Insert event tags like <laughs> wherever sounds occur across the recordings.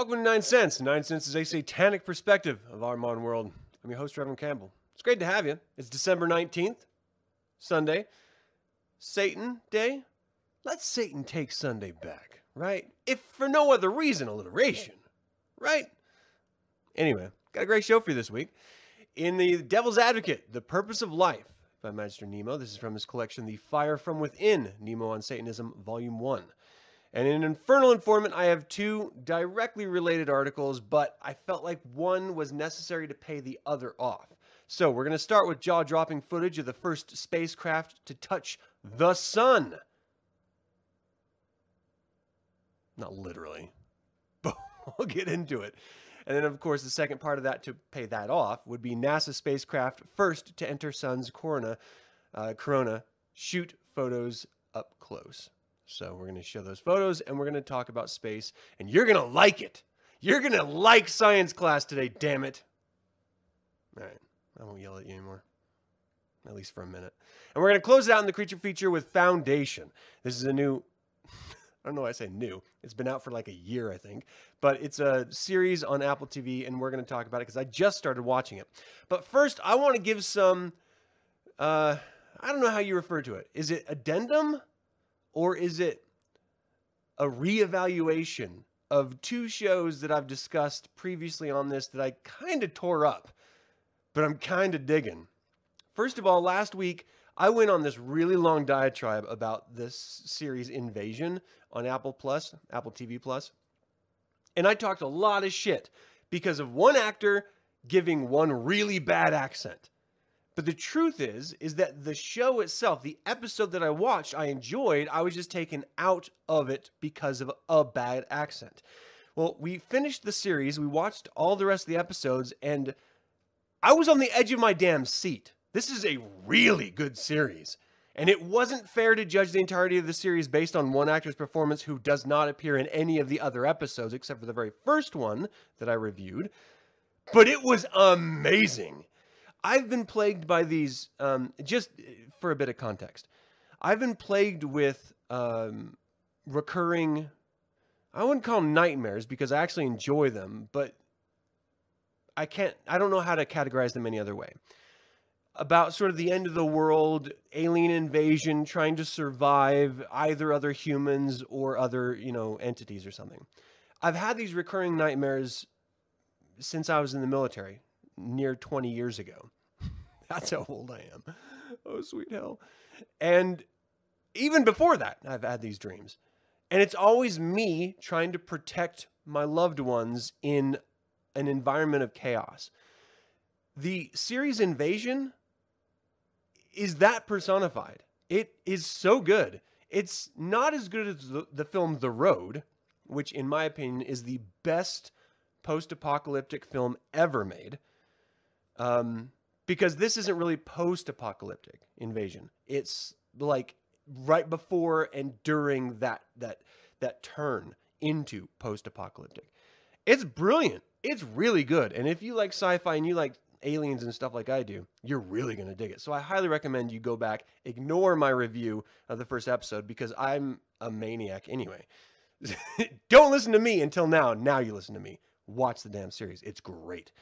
Welcome to 9sense. Nine Cents is a satanic perspective of our modern world. I'm your host, Reverend Campbell. It's great to have you. It's December 19th, Sunday, Satan Day. Let Satan take Sunday back, right? If for no other reason, alliteration, right? Anyway, got a great show for you this week. In The Devil's Advocate, The Purpose of Life by Master Nemo. This is from his collection, The Fire from Within, Nemo on Satanism, Volume 1. And in Infernal Informant, I have two directly related articles, but I felt like one was necessary to pay the other off. So we're going to start with jaw dropping footage of the first spacecraft to touch the sun. Not literally, <laughs> but we'll get into it. And then, of course, the second part of that to pay that off would be NASA spacecraft first to enter sun's corona, uh, corona, shoot photos up close. So we're going to show those photos and we're going to talk about space and you're going to like it. You're going to like science class today, damn it. All right. I won't yell at you anymore. At least for a minute. And we're going to close it out in the creature feature with Foundation. This is a new <laughs> I don't know why I say new. It's been out for like a year, I think. But it's a series on Apple TV, and we're going to talk about it because I just started watching it. But first, I want to give some, uh, I don't know how you refer to it. Is it addendum? Or is it a reevaluation of two shows that I've discussed previously on this that I kind of tore up, but I'm kind of digging? First of all, last week I went on this really long diatribe about this series Invasion on Apple Plus, Apple TV Plus. And I talked a lot of shit because of one actor giving one really bad accent. But the truth is, is that the show itself, the episode that I watched, I enjoyed. I was just taken out of it because of a bad accent. Well, we finished the series, we watched all the rest of the episodes, and I was on the edge of my damn seat. This is a really good series. And it wasn't fair to judge the entirety of the series based on one actor's performance who does not appear in any of the other episodes except for the very first one that I reviewed. But it was amazing. I've been plagued by these, um, just for a bit of context, I've been plagued with um, recurring, I wouldn't call them nightmares because I actually enjoy them, but I can't, I don't know how to categorize them any other way. About sort of the end of the world, alien invasion, trying to survive either other humans or other, you know, entities or something. I've had these recurring nightmares since I was in the military near 20 years ago. That's how old I am. Oh, sweet hell. And even before that, I've had these dreams. And it's always me trying to protect my loved ones in an environment of chaos. The series Invasion is that personified. It is so good. It's not as good as the, the film The Road, which, in my opinion, is the best post apocalyptic film ever made. Um, because this isn't really post-apocalyptic invasion. It's like right before and during that that that turn into post-apocalyptic. It's brilliant. It's really good. And if you like sci-fi and you like aliens and stuff like I do, you're really going to dig it. So I highly recommend you go back, ignore my review of the first episode because I'm a maniac anyway. <laughs> Don't listen to me until now. Now you listen to me. Watch the damn series. It's great.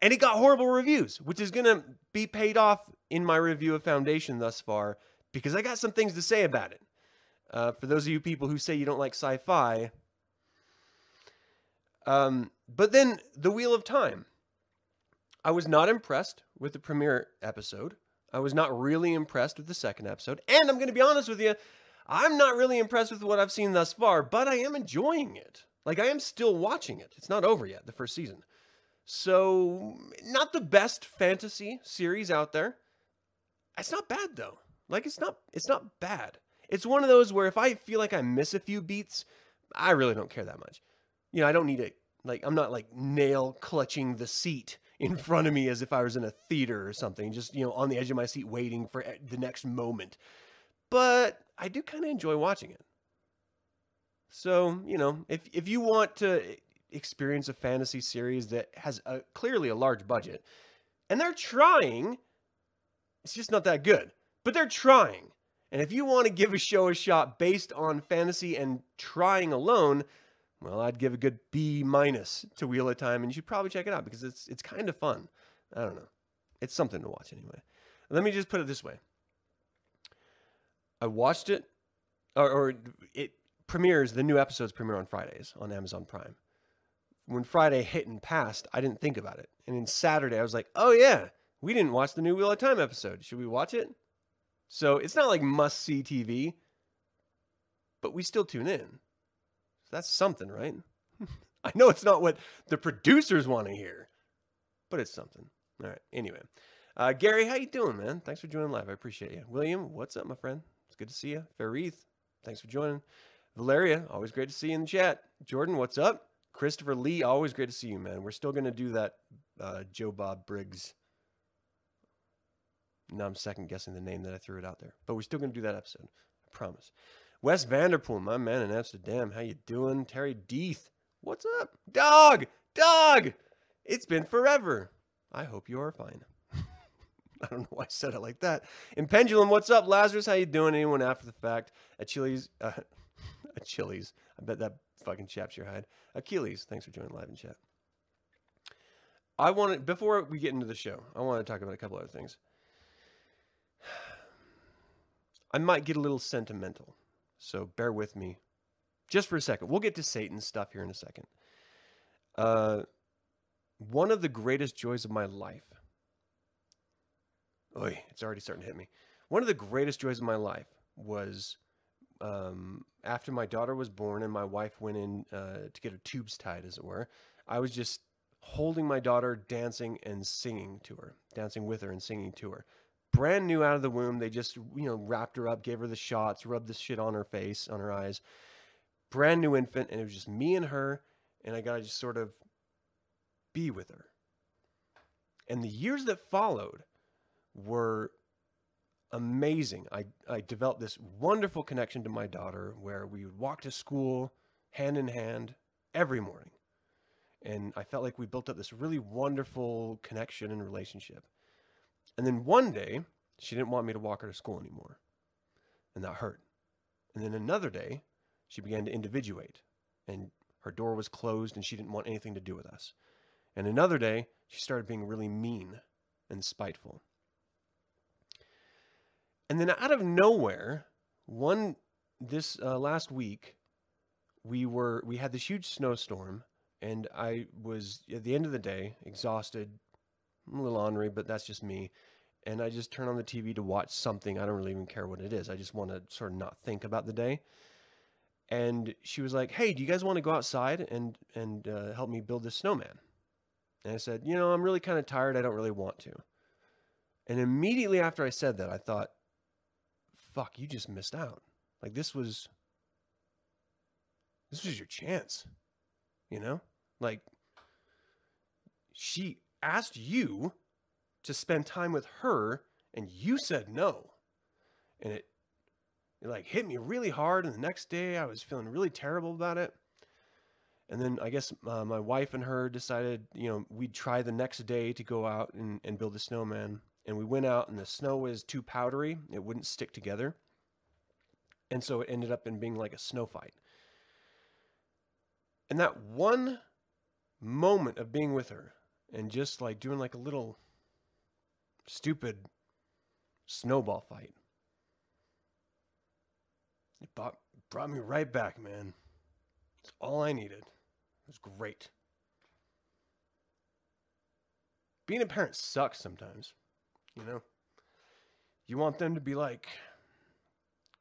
And it got horrible reviews, which is going to be paid off in my review of Foundation thus far because I got some things to say about it. Uh, for those of you people who say you don't like sci fi. Um, but then The Wheel of Time. I was not impressed with the premiere episode. I was not really impressed with the second episode. And I'm going to be honest with you, I'm not really impressed with what I've seen thus far, but I am enjoying it. Like, I am still watching it. It's not over yet, the first season. So, not the best fantasy series out there. It's not bad though. Like it's not it's not bad. It's one of those where if I feel like I miss a few beats, I really don't care that much. You know, I don't need it. Like, I'm not like nail clutching the seat in front of me as if I was in a theater or something, just, you know, on the edge of my seat waiting for the next moment. But I do kind of enjoy watching it. So, you know, if, if you want to experience a fantasy series that has a, clearly a large budget, and they're trying, it's just not that good, but they're trying. And if you want to give a show a shot based on fantasy and trying alone, well, I'd give a good B minus to Wheel of Time, and you should probably check it out because it's it's kind of fun. I don't know, it's something to watch anyway. Let me just put it this way: I watched it, or, or it premieres. The new episodes premiere on Fridays on Amazon Prime. When Friday hit and passed, I didn't think about it, and then Saturday I was like, "Oh yeah, we didn't watch the new Wheel of Time episode. Should we watch it?" So it's not like must see TV, but we still tune in. So that's something, right? <laughs> I know it's not what the producers want to hear, but it's something. All right. Anyway, uh, Gary, how you doing, man? Thanks for joining live. I appreciate you. William, what's up, my friend? It's good to see you. Fareeth, thanks for joining. Valeria, always great to see you in the chat. Jordan, what's up? Christopher Lee, always great to see you, man. We're still going to do that uh, Joe Bob Briggs now I'm second guessing the name that I threw it out there, but we're still going to do that episode. I promise. Wes Vanderpool, my man in Amsterdam. How you doing? Terry Deeth, what's up? Dog, dog. It's been forever. I hope you are fine. <laughs> I don't know why I said it like that. And Pendulum, what's up? Lazarus, how you doing? Anyone after the fact? Achilles, uh, <laughs> Achilles. I bet that fucking chaps your hide. Achilles, thanks for joining live in chat. I want to, before we get into the show, I want to talk about a couple other things. <sighs> I might get a little sentimental, so bear with me just for a second. We'll get to Satan's stuff here in a second. Uh, one of the greatest joys of my life. Oy, it's already starting to hit me. One of the greatest joys of my life was um, after my daughter was born and my wife went in uh, to get her tubes tied, as it were. I was just holding my daughter, dancing and singing to her, dancing with her and singing to her brand new out of the womb. They just, you know, wrapped her up, gave her the shots, rubbed the shit on her face, on her eyes. Brand new infant. And it was just me and her. And I got to just sort of be with her. And the years that followed were amazing. I, I developed this wonderful connection to my daughter where we would walk to school hand in hand every morning. And I felt like we built up this really wonderful connection and relationship. And then one day, she didn't want me to walk her to school anymore. And that hurt. And then another day, she began to individuate. And her door was closed and she didn't want anything to do with us. And another day, she started being really mean and spiteful. And then out of nowhere, one this uh, last week, we were we had this huge snowstorm, and I was at the end of the day exhausted, I'm a little ornery, but that's just me. And I just turn on the TV to watch something. I don't really even care what it is. I just want to sort of not think about the day. And she was like, "Hey, do you guys want to go outside and and uh, help me build this snowman?" And I said, "You know, I'm really kind of tired. I don't really want to." And immediately after I said that, I thought, "Fuck, you just missed out. Like this was this was your chance." You know? Like she asked you to spend time with her and you said no. And it, it like hit me really hard. And the next day I was feeling really terrible about it. And then I guess uh, my wife and her decided, you know, we'd try the next day to go out and, and build a snowman. And we went out and the snow was too powdery. It wouldn't stick together. And so it ended up in being like a snow fight. And that one moment of being with her and just like doing like a little stupid snowball fight. It brought, brought me right back, man. It's all I needed. It was great. Being a parent sucks sometimes, you know? You want them to be like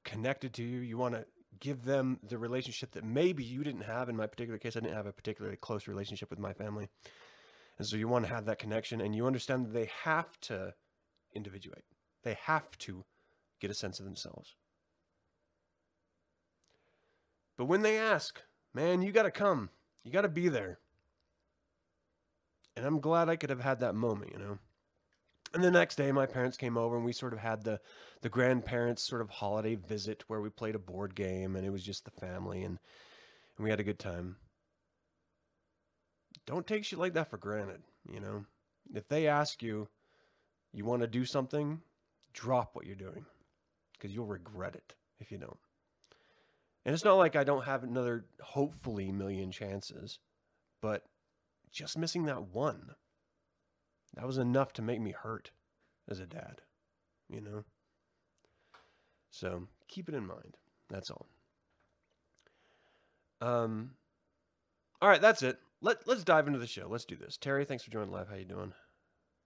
connected to you. You want to give them the relationship that maybe you didn't have. In my particular case, I didn't have a particularly close relationship with my family. And so you want to have that connection and you understand that they have to individuate. They have to get a sense of themselves. But when they ask, man, you got to come. You got to be there. And I'm glad I could have had that moment, you know. And the next day, my parents came over and we sort of had the, the grandparents' sort of holiday visit where we played a board game and it was just the family and, and we had a good time. Don't take shit like that for granted, you know. If they ask you, you want to do something, drop what you're doing because you'll regret it if you don't. And it's not like I don't have another, hopefully, million chances, but just missing that one, that was enough to make me hurt as a dad, you know? So keep it in mind. That's all. Um, all right, that's it. Let, let's dive into the show. Let's do this. Terry, thanks for joining live. How you doing?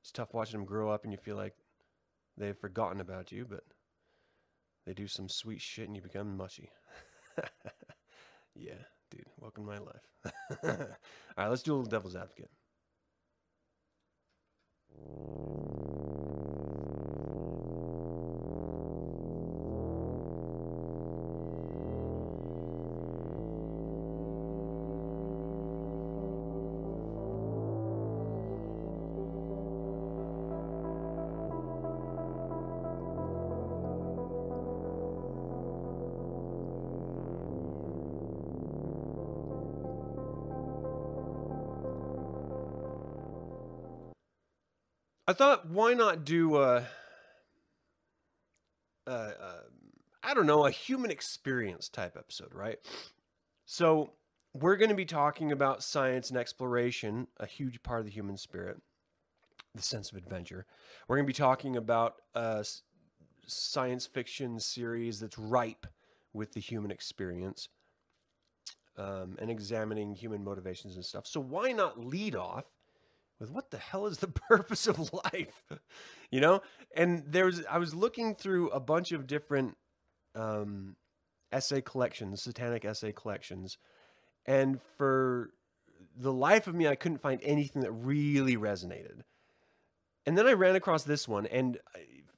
It's tough watching them grow up and you feel like they've forgotten about you, but they do some sweet shit and you become mushy. <laughs> yeah, dude, welcome to my life. <laughs> All right, let's do a little devil's advocate. Thank you. I thought, why not do a, a, a, I don't know, a human experience type episode, right? So we're going to be talking about science and exploration, a huge part of the human spirit, the sense of adventure. We're going to be talking about a science fiction series that's ripe with the human experience um, and examining human motivations and stuff. So why not lead off with what the hell is the <laughs> purpose of life? you know? And there's I was looking through a bunch of different um, essay collections, satanic essay collections, and for the life of me, I couldn't find anything that really resonated. And then I ran across this one, and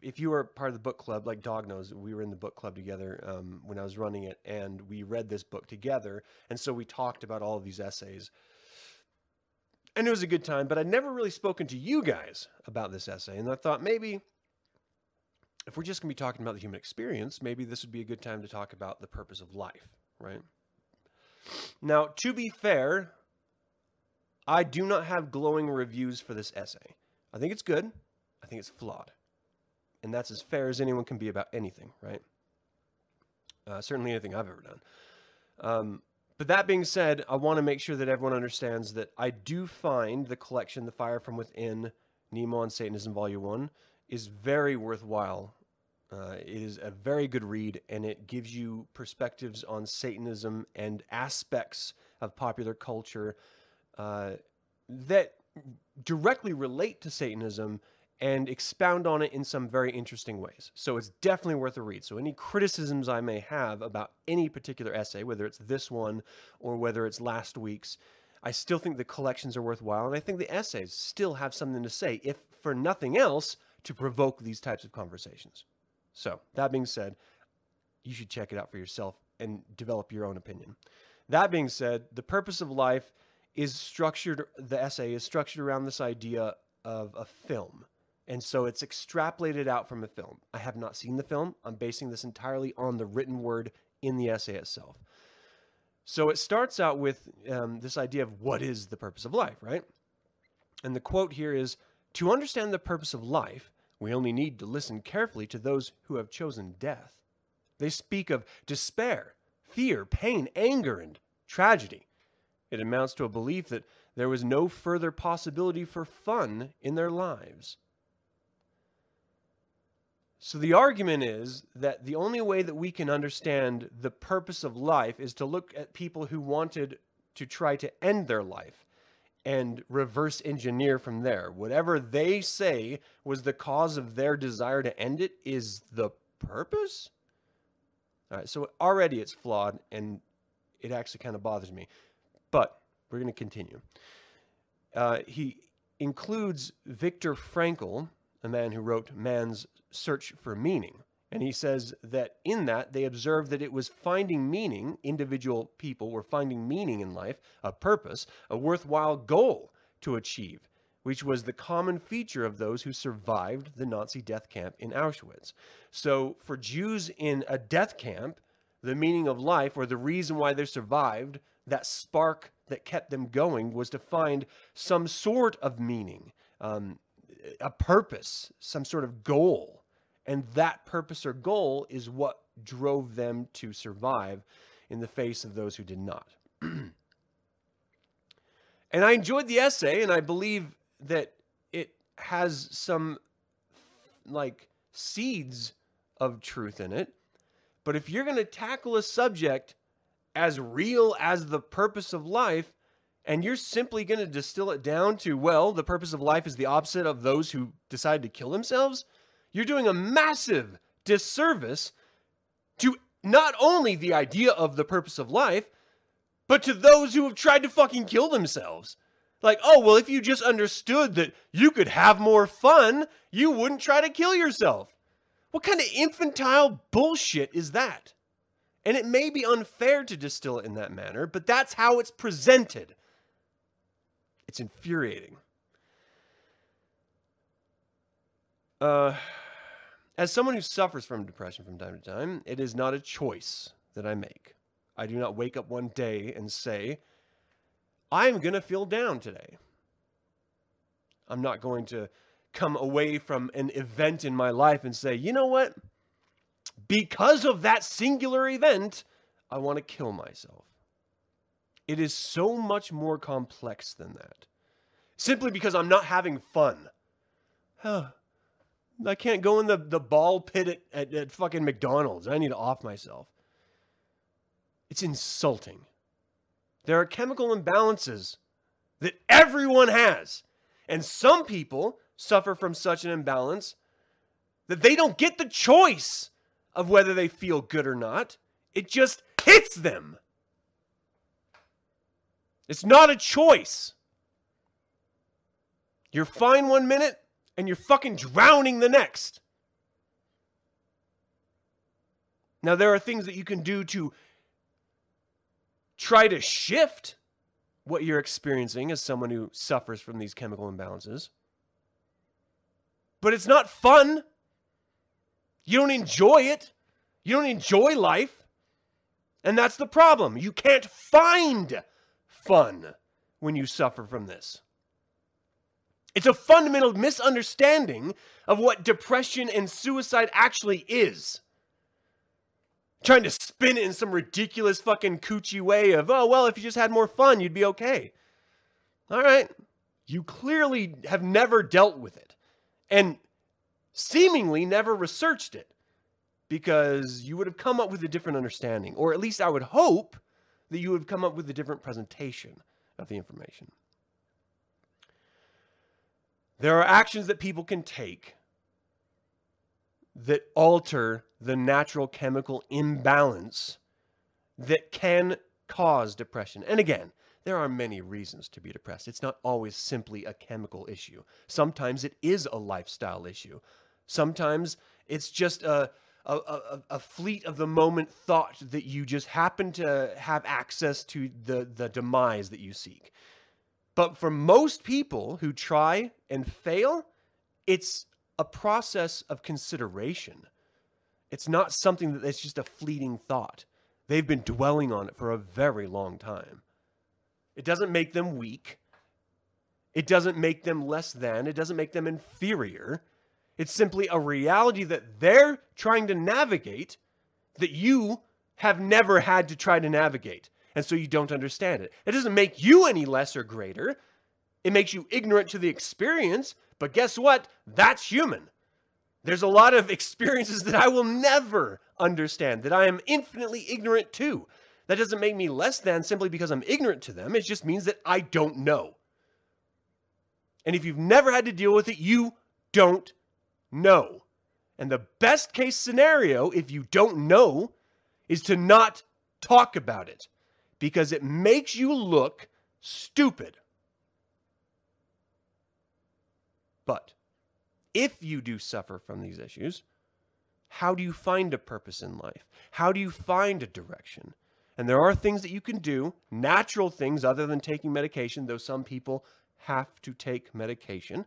if you were part of the book club, like Dog knows, we were in the book club together um, when I was running it, and we read this book together, and so we talked about all of these essays and it was a good time, but I'd never really spoken to you guys about this essay. And I thought maybe if we're just going to be talking about the human experience, maybe this would be a good time to talk about the purpose of life, right? Now, to be fair, I do not have glowing reviews for this essay. I think it's good. I think it's flawed. And that's as fair as anyone can be about anything, right? Uh, certainly anything I've ever done. Um, but that being said, I want to make sure that everyone understands that I do find the collection, The Fire from Within, Nemo on Satanism Volume 1, is very worthwhile. Uh, it is a very good read, and it gives you perspectives on Satanism and aspects of popular culture uh, that directly relate to Satanism and expound on it in some very interesting ways. So it's definitely worth a read. So any criticisms I may have about any particular essay, whether it's this one or whether it's last week's, I still think the collections are worthwhile. And I think the essays still have something to say, if for nothing else, to provoke these types of conversations. So that being said, you should check it out for yourself and develop your own opinion. That being said, the purpose of life is structured, the essay is structured around this idea of a film and so it's extrapolated out from a film. I have not seen the film. I'm basing this entirely on the written word in the essay itself. So it starts out with um, this idea of what is the purpose of life, right? And the quote here is To understand the purpose of life, we only need to listen carefully to those who have chosen death. They speak of despair, fear, pain, anger, and tragedy. It amounts to a belief that there was no further possibility for fun in their lives. So the argument is that the only way that we can understand the purpose of life is to look at people who wanted to try to end their life and reverse engineer from there. Whatever they say was the cause of their desire to end it is the purpose? All right, so already it's flawed and it actually kind of bothers me. But we're going to continue. Uh, he includes Viktor Frankl, a man who wrote Man's Search for Meaning. And he says that in that, they observed that it was finding meaning, individual people were finding meaning in life, a purpose, a worthwhile goal to achieve, which was the common feature of those who survived the Nazi death camp in Auschwitz. So for Jews in a death camp, the meaning of life or the reason why they survived, that spark that kept them going was to find some sort of meaning, um, a purpose, some sort of goal and that purpose or goal is what drove them to survive in the face of those who did not. <clears throat> and I enjoyed the essay, and I believe that it has some like seeds of truth in it. But if you're going to tackle a subject as real as the purpose of life, and you're simply going to distill it down to, well, the purpose of life is the opposite of those who decide to kill themselves, you're doing a massive disservice to not only the idea of the purpose of life, but to those who have tried to fucking kill themselves. Like, oh, well, if you just understood that you could have more fun, you wouldn't try to kill yourself. What kind of infantile bullshit is that? And it may be unfair to distill it in that manner, but that's how it's presented. It's infuriating. Uh, as someone who suffers from depression from time to time, it is not a choice that I make. I do not wake up one day and say, I'm going to feel down today. I'm not going to come away from an event in my life and say, you know what? Because of that singular event, I want to kill myself. It is so much more complex than that. Simply because I'm not having fun. I can't go in the, the ball pit at, at, at fucking McDonald's. I need to off myself. It's insulting. There are chemical imbalances that everyone has. And some people suffer from such an imbalance that they don't get the choice of whether they feel good or not. It just hits them. It's not a choice. You're fine one minute, and you're fucking drowning the next. Now, there are things that you can do to try to shift what you're experiencing as someone who suffers from these chemical imbalances. But it's not fun. You don't enjoy it. You don't enjoy life. And that's the problem. You can't find fun when you suffer from this. It's a fundamental misunderstanding of what depression and suicide actually is. Trying to spin it in some ridiculous fucking coochie way of, oh, well, if you just had more fun, you'd be okay. All right. You clearly have never dealt with it and seemingly never researched it because you would have come up with a different understanding, or at least I would hope that you would have come up with a different presentation of the information. There are actions that people can take that alter the natural chemical imbalance that can cause depression. And again, there are many reasons to be depressed. It's not always simply a chemical issue. Sometimes it is a lifestyle issue. Sometimes it's just a, a, a, a, fleet of the moment thought that you just happen to have access to the, the demise that you seek. But for most people who try and fail, it's a process of consideration. It's not something that that's just a fleeting thought. They've been dwelling on it for a very long time. It doesn't make them weak. It doesn't make them less than. It doesn't make them inferior. It's simply a reality that they're trying to navigate that you have never had to try to navigate and so you don't understand it. It doesn't make you any less or greater. It makes you ignorant to the experience, but guess what? That's human. There's a lot of <laughs> experiences that I will never understand, that I am infinitely ignorant to. That doesn't make me less than simply because I'm ignorant to them. It just means that I don't know. And if you've never had to deal with it, you don't know. And the best case scenario, if you don't know, is to not talk about it because it makes you look stupid. But if you do suffer from these issues, how do you find a purpose in life? How do you find a direction? And there are things that you can do, natural things other than taking medication, though some people have to take medication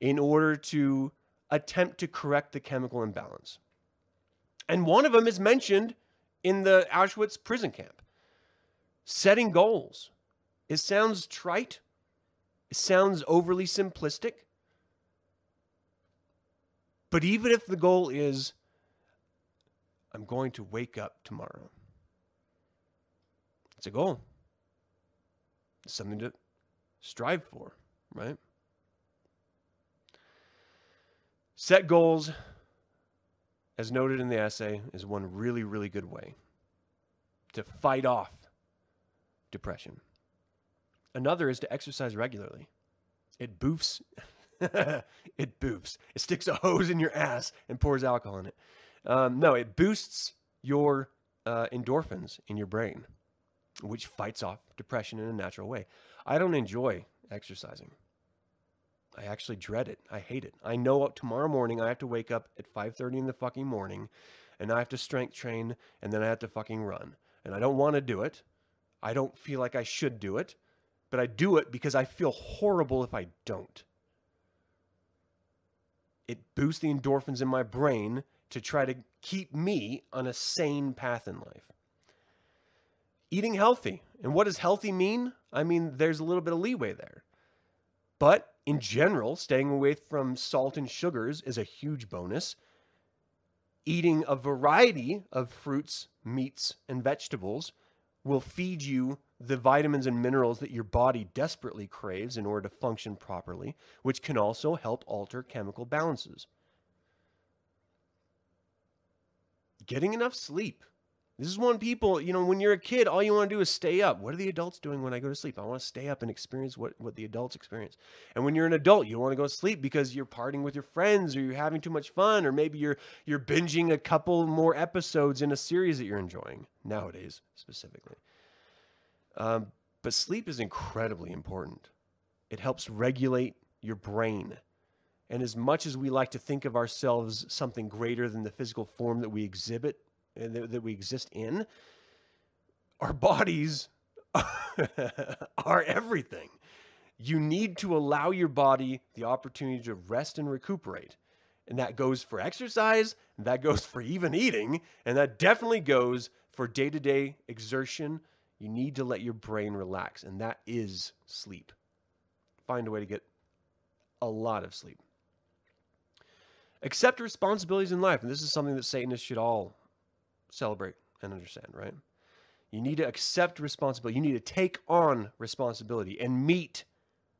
in order to attempt to correct the chemical imbalance. And one of them is mentioned in the Auschwitz prison camp setting goals. It sounds trite, it sounds overly simplistic. But even if the goal is, I'm going to wake up tomorrow, it's a goal. It's something to strive for, right? Set goals, as noted in the essay, is one really, really good way to fight off depression. Another is to exercise regularly. It boofs. <laughs> it boofs. It sticks a hose in your ass and pours alcohol in it. Um, no, it boosts your uh, endorphins in your brain, which fights off depression in a natural way. I don't enjoy exercising. I actually dread it. I hate it. I know tomorrow morning I have to wake up at 5:30 in the fucking morning and I have to strength train and then I have to fucking run. And I don't want to do it. I don't feel like I should do it, but I do it because I feel horrible if I don't. It boosts the endorphins in my brain to try to keep me on a sane path in life. Eating healthy. And what does healthy mean? I mean, there's a little bit of leeway there. But in general, staying away from salt and sugars is a huge bonus. Eating a variety of fruits, meats, and vegetables will feed you the vitamins and minerals that your body desperately craves in order to function properly, which can also help alter chemical balances. Getting enough sleep. This is one people, you know, when you're a kid, all you want to do is stay up. What are the adults doing when I go to sleep? I want to stay up and experience what, what the adults experience. And when you're an adult, you want to go to sleep because you're partying with your friends or you're having too much fun, or maybe you're you're binging a couple more episodes in a series that you're enjoying nowadays, specifically. Um, but sleep is incredibly important. It helps regulate your brain. And as much as we like to think of ourselves something greater than the physical form that we exhibit that, that we exist in, our bodies <laughs> are everything. You need to allow your body the opportunity to rest and recuperate. And that goes for exercise, and that goes for even eating, and that definitely goes for day to day exertion you need to let your brain relax, and that is sleep. Find a way to get a lot of sleep. Accept responsibilities in life, and this is something that Satanists should all celebrate and understand, right? You need to accept responsibility. You need to take on responsibility and meet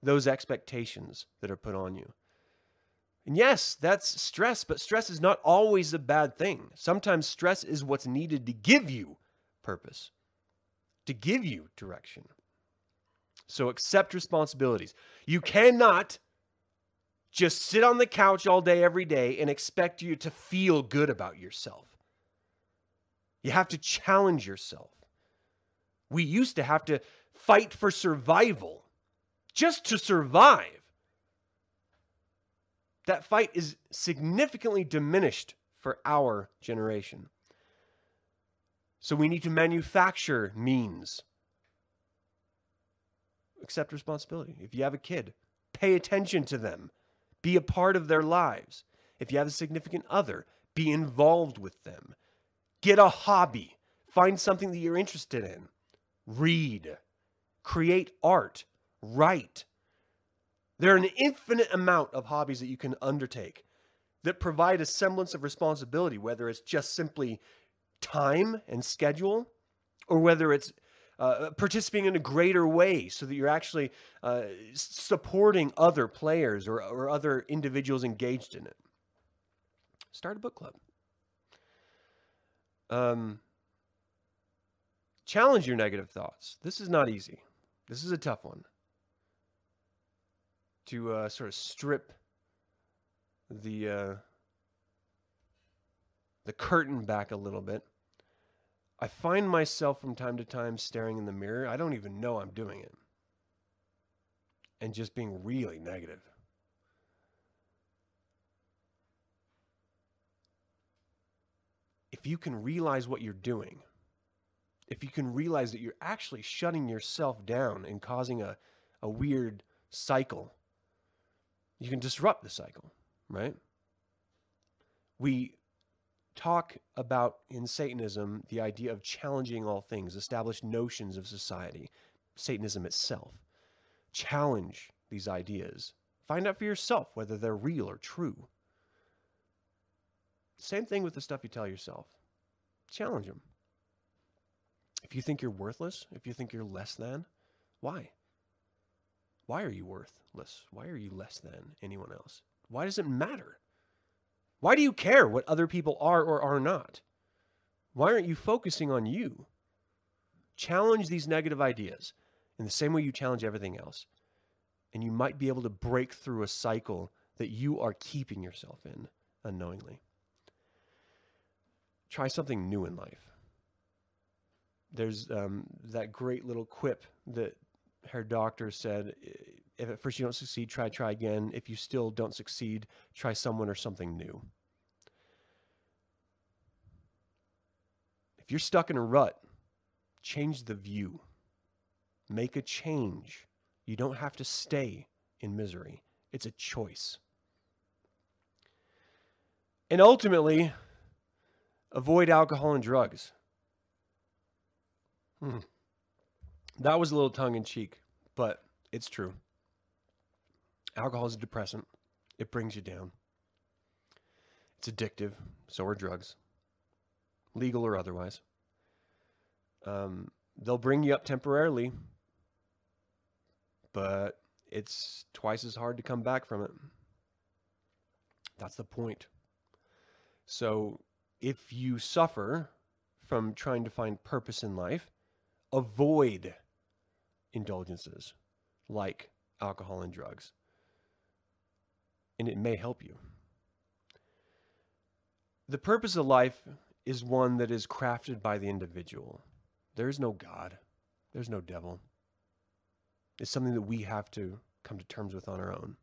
those expectations that are put on you. And yes, that's stress, but stress is not always a bad thing. Sometimes stress is what's needed to give you purpose to give you direction. So accept responsibilities. You cannot just sit on the couch all day, every day, and expect you to feel good about yourself. You have to challenge yourself. We used to have to fight for survival just to survive. That fight is significantly diminished for our generation. So we need to manufacture means. Accept responsibility. If you have a kid, pay attention to them, be a part of their lives. If you have a significant other, be involved with them. Get a hobby, find something that you're interested in, read, create art, write. There are an infinite amount of hobbies that you can undertake that provide a semblance of responsibility, whether it's just simply time and schedule, or whether it's uh, participating in a greater way so that you're actually uh, supporting other players or, or other individuals engaged in it. Start a book club. Um, challenge your negative thoughts. This is not easy. This is a tough one. To uh, sort of strip the uh, the curtain back a little bit. I find myself from time to time staring in the mirror. I don't even know I'm doing it. And just being really negative. You can realize what you're doing, if you can realize that you're actually shutting yourself down and causing a, a weird cycle, you can disrupt the cycle, right? We talk about in Satanism the idea of challenging all things, established notions of society, Satanism itself. Challenge these ideas. Find out for yourself whether they're real or true. Same thing with the stuff you tell yourself. Challenge them. If you think you're worthless, if you think you're less than, why? Why are you worthless? Why are you less than anyone else? Why does it matter? Why do you care what other people are or are not? Why aren't you focusing on you? Challenge these negative ideas in the same way you challenge everything else. And you might be able to break through a cycle that you are keeping yourself in unknowingly. Try something new in life. There's um, that great little quip that her doctor said if at first you don't succeed, try, try again. If you still don't succeed, try someone or something new. If you're stuck in a rut, change the view. Make a change. You don't have to stay in misery, it's a choice. And ultimately, avoid alcohol and drugs. Hmm. That was a little tongue in cheek, but it's true. Alcohol is a depressant, it brings you down. It's addictive, so are drugs, legal or otherwise. Um, they'll bring you up temporarily, but it's twice as hard to come back from it. That's the point. So if you suffer from trying to find purpose in life, avoid indulgences like alcohol and drugs. And it may help you. The purpose of life is one that is crafted by the individual. There is no God, there's no devil. It's something that we have to come to terms with on our own.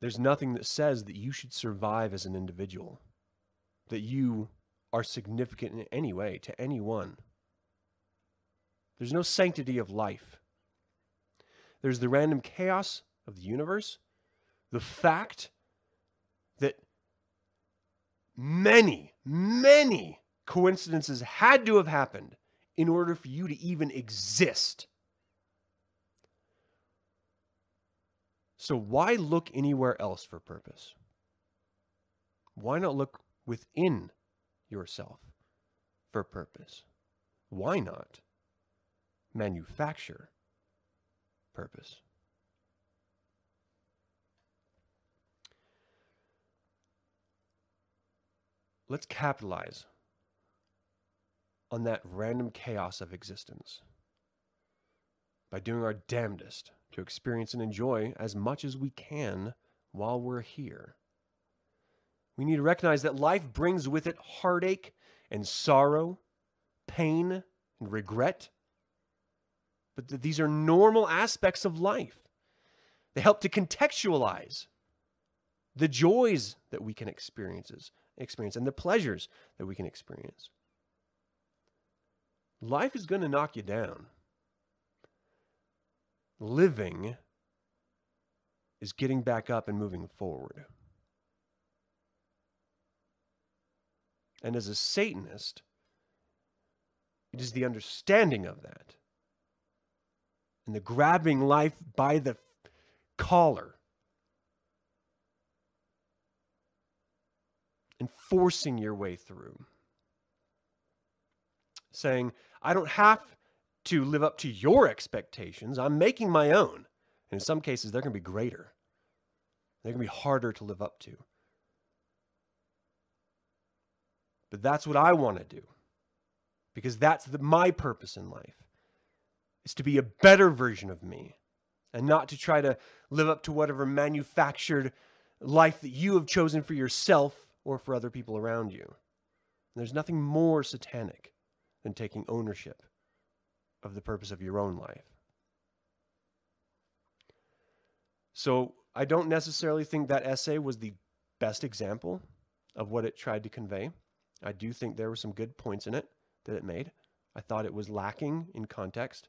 There's nothing that says that you should survive as an individual, that you are significant in any way to anyone. There's no sanctity of life. There's the random chaos of the universe, the fact that many, many coincidences had to have happened in order for you to even exist. So, why look anywhere else for purpose? Why not look within yourself for purpose? Why not manufacture purpose? Let's capitalize on that random chaos of existence by doing our damnedest to experience and enjoy as much as we can while we're here. We need to recognize that life brings with it heartache and sorrow, pain and regret. But that these are normal aspects of life. They help to contextualize the joys that we can experience, experience and the pleasures that we can experience. Life is going to knock you down. Living is getting back up and moving forward. And as a Satanist, it is the understanding of that and the grabbing life by the collar and forcing your way through. Saying, I don't have to live up to your expectations. I'm making my own. And in some cases, they're going to be greater, they're going to be harder to live up to. But that's what I want to do because that's the, my purpose in life is to be a better version of me and not to try to live up to whatever manufactured life that you have chosen for yourself or for other people around you. And there's nothing more satanic than taking ownership of the purpose of your own life. So I don't necessarily think that essay was the best example of what it tried to convey. I do think there were some good points in it that it made. I thought it was lacking in context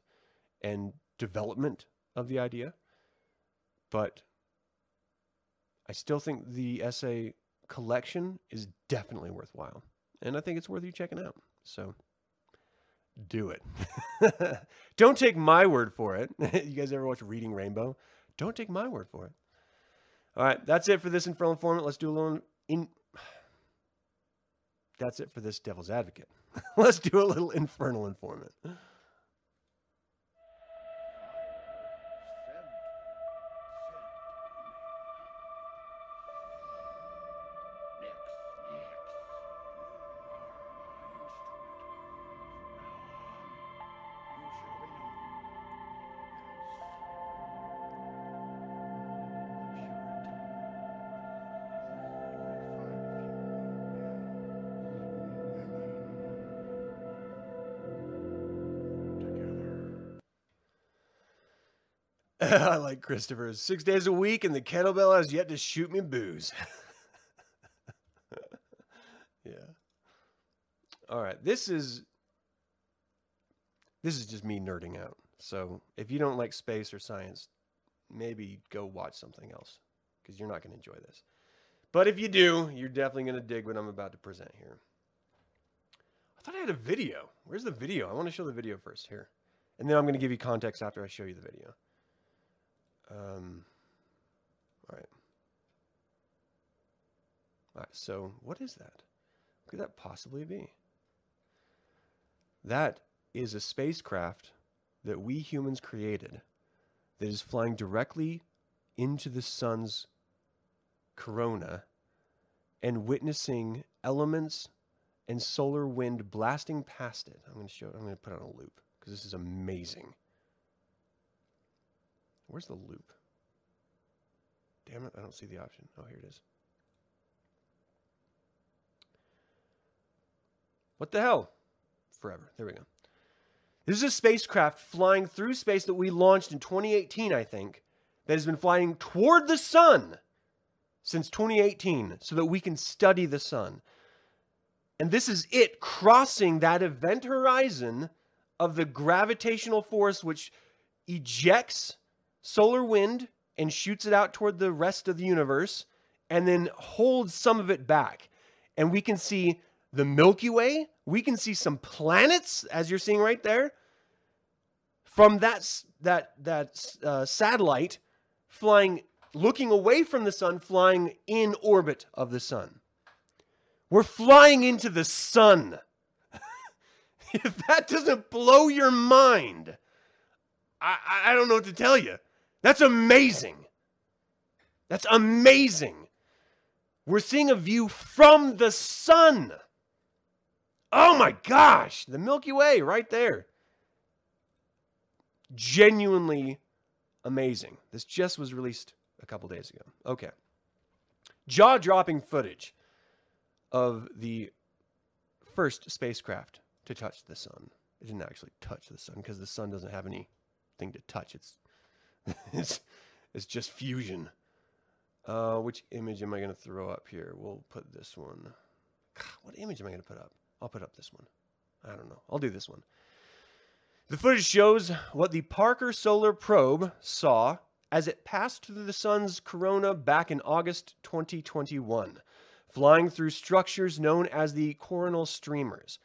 and development of the idea, but I still think the essay collection is definitely worthwhile. And I think it's worth you checking out. So do it. <laughs> Don't take my word for it. <laughs> you guys ever watch Reading Rainbow? Don't take my word for it. All right, that's it for this infernal informant. Let's do a little in. <sighs> That's it for this devil's advocate. <laughs> Let's do a little infernal informant. Christopher's. Six days a week, and the kettlebell has yet to shoot me booze. <laughs> yeah. All right. This is this is just me nerding out. So if you don't like space or science, maybe go watch something else because you're not going to enjoy this. But if you do, you're definitely going to dig what I'm about to present here. I thought I had a video. Where's the video? I want to show the video first here. And then I'm going to give you context after I show you the video. Um, all right. All right, so what is that? What could that possibly be? That is a spacecraft that we humans created that is flying directly into the sun's corona and witnessing elements and solar wind blasting past it. I'm going to show I'm going to put on a loop because this is amazing. Where's the loop? Damn it, I don't see the option. Oh, here it is. What the hell? Forever. There we go. This is a spacecraft flying through space that we launched in 2018, I think, that has been flying toward the sun since 2018 so that we can study the sun. And this is it crossing that event horizon of the gravitational force which ejects solar wind and shoots it out toward the rest of the universe and then holds some of it back. And we can see the Milky Way. We can see some planets, as you're seeing right there, from that, that, that uh, satellite flying, looking away from the sun, flying in orbit of the sun. We're flying into the sun. <laughs> if that doesn't blow your mind, I, I don't know what to tell you. That's amazing. That's amazing. We're seeing a view from the sun. Oh my gosh, the Milky Way right there. Genuinely amazing. This just was released a couple days ago. Okay. Jaw dropping footage of the first spacecraft to touch the sun. It didn't actually touch the sun because the sun doesn't have anything to touch. It's <laughs> it's it's just fusion. Uh, which image am I going to throw up here? We'll put this one. God, what image am I going to put up? I'll put up this one. I don't know. I'll do this one. The footage shows what the Parker Solar Probe saw as it passed through the sun's corona back in August 2021, flying through structures known as the coronal streamers.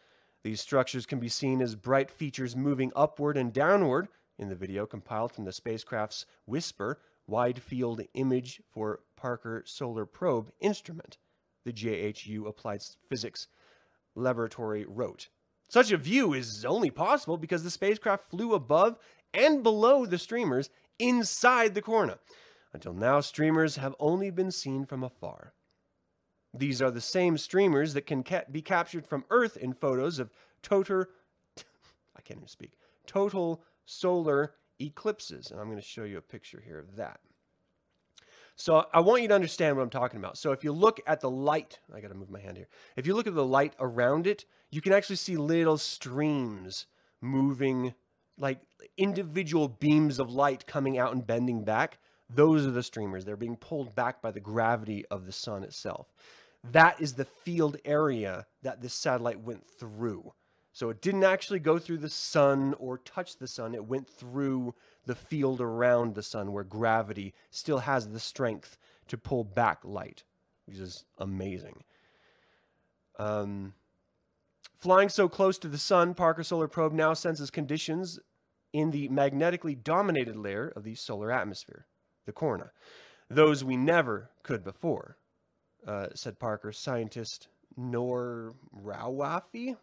These structures can be seen as bright features moving upward and downward in the video compiled from the spacecraft's WISPR Wide Field Image for Parker Solar Probe instrument, the JHU Applied Physics Laboratory wrote. Such a view is only possible because the spacecraft flew above and below the streamers inside the corona. Until now, streamers have only been seen from afar. These are the same streamers that can ca- be captured from Earth in photos of total, I can't even speak, total solar eclipses. And I'm going to show you a picture here of that. So I want you to understand what I'm talking about. So if you look at the light, I got to move my hand here. If you look at the light around it, you can actually see little streams moving, like individual beams of light coming out and bending back. Those are the streamers. They're being pulled back by the gravity of the sun itself. that is the field area that this satellite went through. So it didn't actually go through the sun or touch the sun. It went through the field around the sun where gravity still has the strength to pull back light, which is amazing. Um, flying so close to the sun, Parker Solar Probe now senses conditions in the magnetically dominated layer of the solar atmosphere, the corona. Those we never could before, uh, said Parker scientist Nour Raouafi.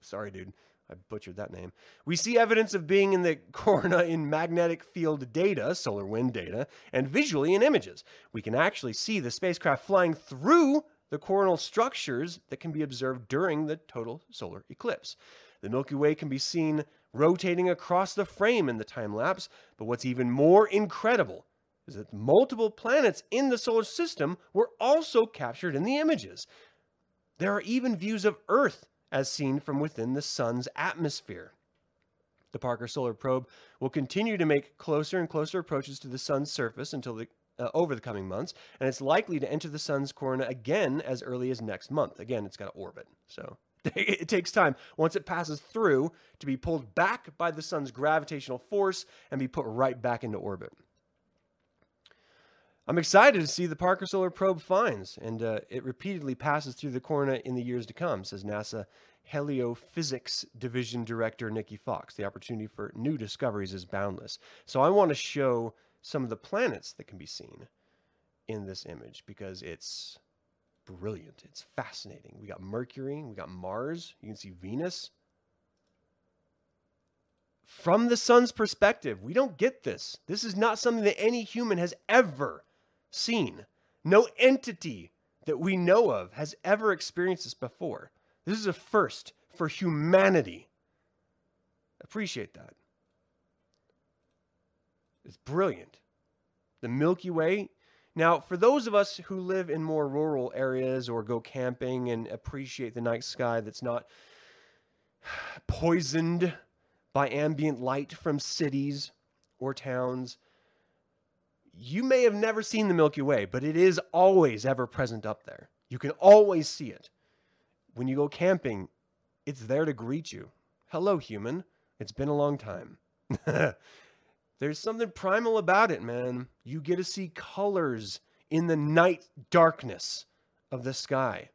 Sorry, dude. I butchered that name. We see evidence of being in the <laughs> corona in magnetic field data, solar wind data, and visually in images. We can actually see the spacecraft flying through the coronal structures that can be observed during the total solar eclipse. The Milky Way can be seen rotating across the frame in the time lapse, but what's even more incredible is that multiple planets in the solar system were also captured in the images. There are even views of Earth as seen from within the sun's atmosphere. The Parker Solar Probe will continue to make closer and closer approaches to the sun's surface until the uh, over the coming months, and it's likely to enter the sun's corona again as early as next month. Again, it's got to orbit, so <laughs> it takes time once it passes through to be pulled back by the sun's gravitational force and be put right back into orbit. I'm excited to see the Parker Solar Probe finds, and uh, it repeatedly passes through the corona in the years to come, says NASA Heliophysics Division Director Nikki Fox. The opportunity for new discoveries is boundless. So I want to show some of the planets that can be seen in this image because it's brilliant. It's fascinating. We got Mercury, we got Mars, you can see Venus. From the sun's perspective, we don't get this. This is not something that any human has ever seen. No entity that we know of has ever experienced this before. This is a first for humanity. Appreciate that. It's brilliant. The Milky Way. Now, for those of us who live in more rural areas or go camping and appreciate the night sky that's not <sighs> poisoned by ambient light from cities or towns, you may have never seen the Milky Way, but it is always ever present up there. You can always see it. When you go camping, it's there to greet you. Hello, human. It's been a long time. <laughs> There's something primal about it, man. You get to see colors in the night darkness of the sky.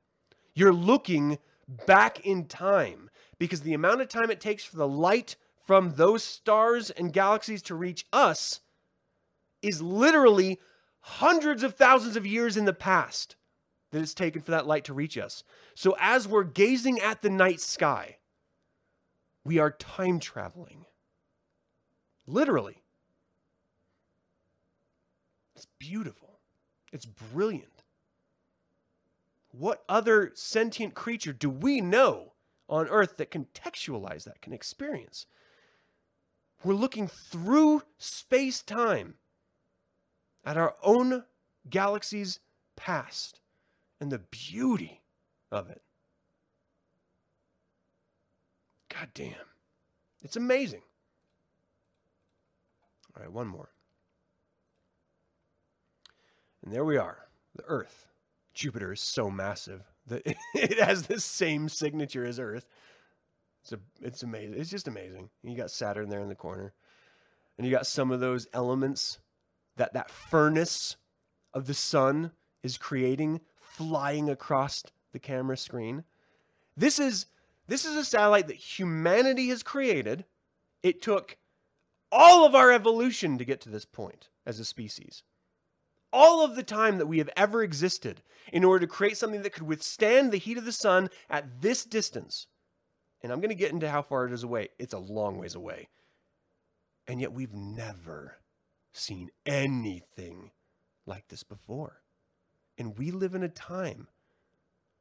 You're looking back in time because the amount of time it takes for the light from those stars and galaxies to reach us is literally hundreds of thousands of years in the past that it's taken for that light to reach us. So as we're gazing at the night sky, we are time traveling. Literally. It's beautiful. It's brilliant. What other sentient creature do we know on Earth that contextualize that, can experience? We're looking through space time at our own galaxy's past and the beauty of it. God damn. It's amazing. All right, one more. And there we are, the Earth. Jupiter is so massive that <laughs> it has the same signature as Earth. It's a, it's amazing. It's just amazing. You got Saturn there in the corner, and you got some of those elements that that furnace of the sun is creating flying across the camera screen. This is this is a satellite that humanity has created. It took all of our evolution to get to this point as a species. All of the time that we have ever existed in order to create something that could withstand the heat of the sun at this distance. And I'm going to get into how far it is away. It's a long ways away. And yet we've never seen anything like this before. And we live in a time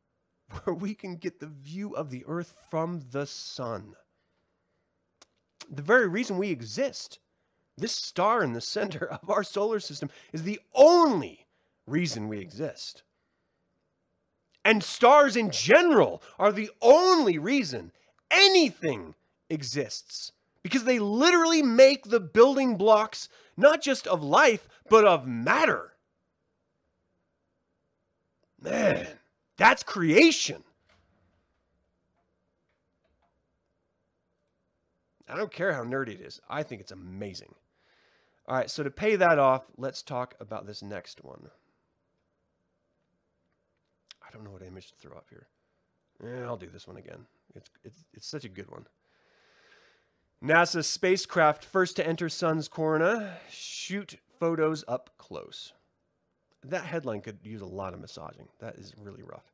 <laughs> where we can get the view of the earth from the sun. The very reason we exist, this star in the center <laughs> of our solar system, is the only reason we exist. And stars in general are the only reason anything exists because they literally make the building blocks not just of life, but of matter. Man, That's creation. I don't care how nerdy it is. I think it's amazing. All right, so to pay that off, let's talk about this next one. I don't know what image to throw up here. Yeah, I'll do this one again. It's, it's, it's such a good one. NASA spacecraft first to enter sun's corona, shoot photos up close. That headline could use a lot of massaging. That is really rough.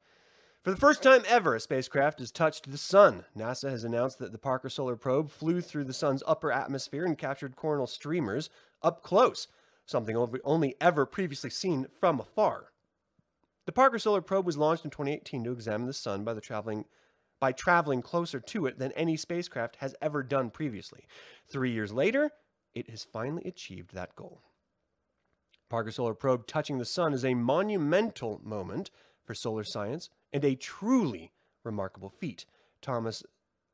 For the first time ever, a spacecraft has touched the sun. NASA has announced that the Parker Solar Probe flew through the sun's upper atmosphere and captured coronal streamers up close, something only ever previously seen from afar. The Parker Solar Probe was launched in 2018 to examine the sun by the traveling by traveling closer to it than any spacecraft has ever done previously. 3 years later, it has finally achieved that goal. Parker Solar Probe touching the sun is a monumental moment for solar science and a truly remarkable feat. Thomas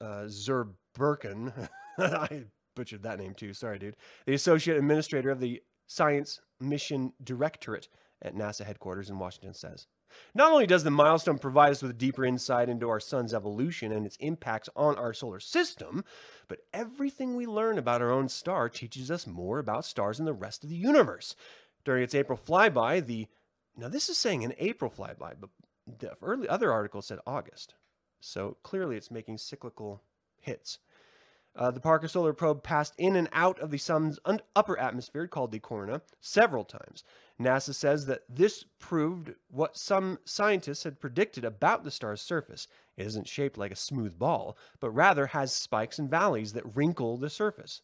uh, <laughs> I butchered that name too, sorry, dude, the associate administrator of the Science Mission Directorate at NASA headquarters in Washington says. Not only does the milestone provide us with a deeper insight into our sun's evolution and its impacts on our solar system, but everything we learn about our own star teaches us more about stars and the rest of the universe. During its April flyby, the now this is saying an April flyby, but the early other article said August. So clearly it's making cyclical hits. Uh, the Parker Solar Probe passed in and out of the sun's un- upper atmosphere, called the corona, several times. NASA says that this proved what some scientists had predicted about the star's surface. It isn't shaped like a smooth ball, but rather has spikes and valleys that wrinkle the surface.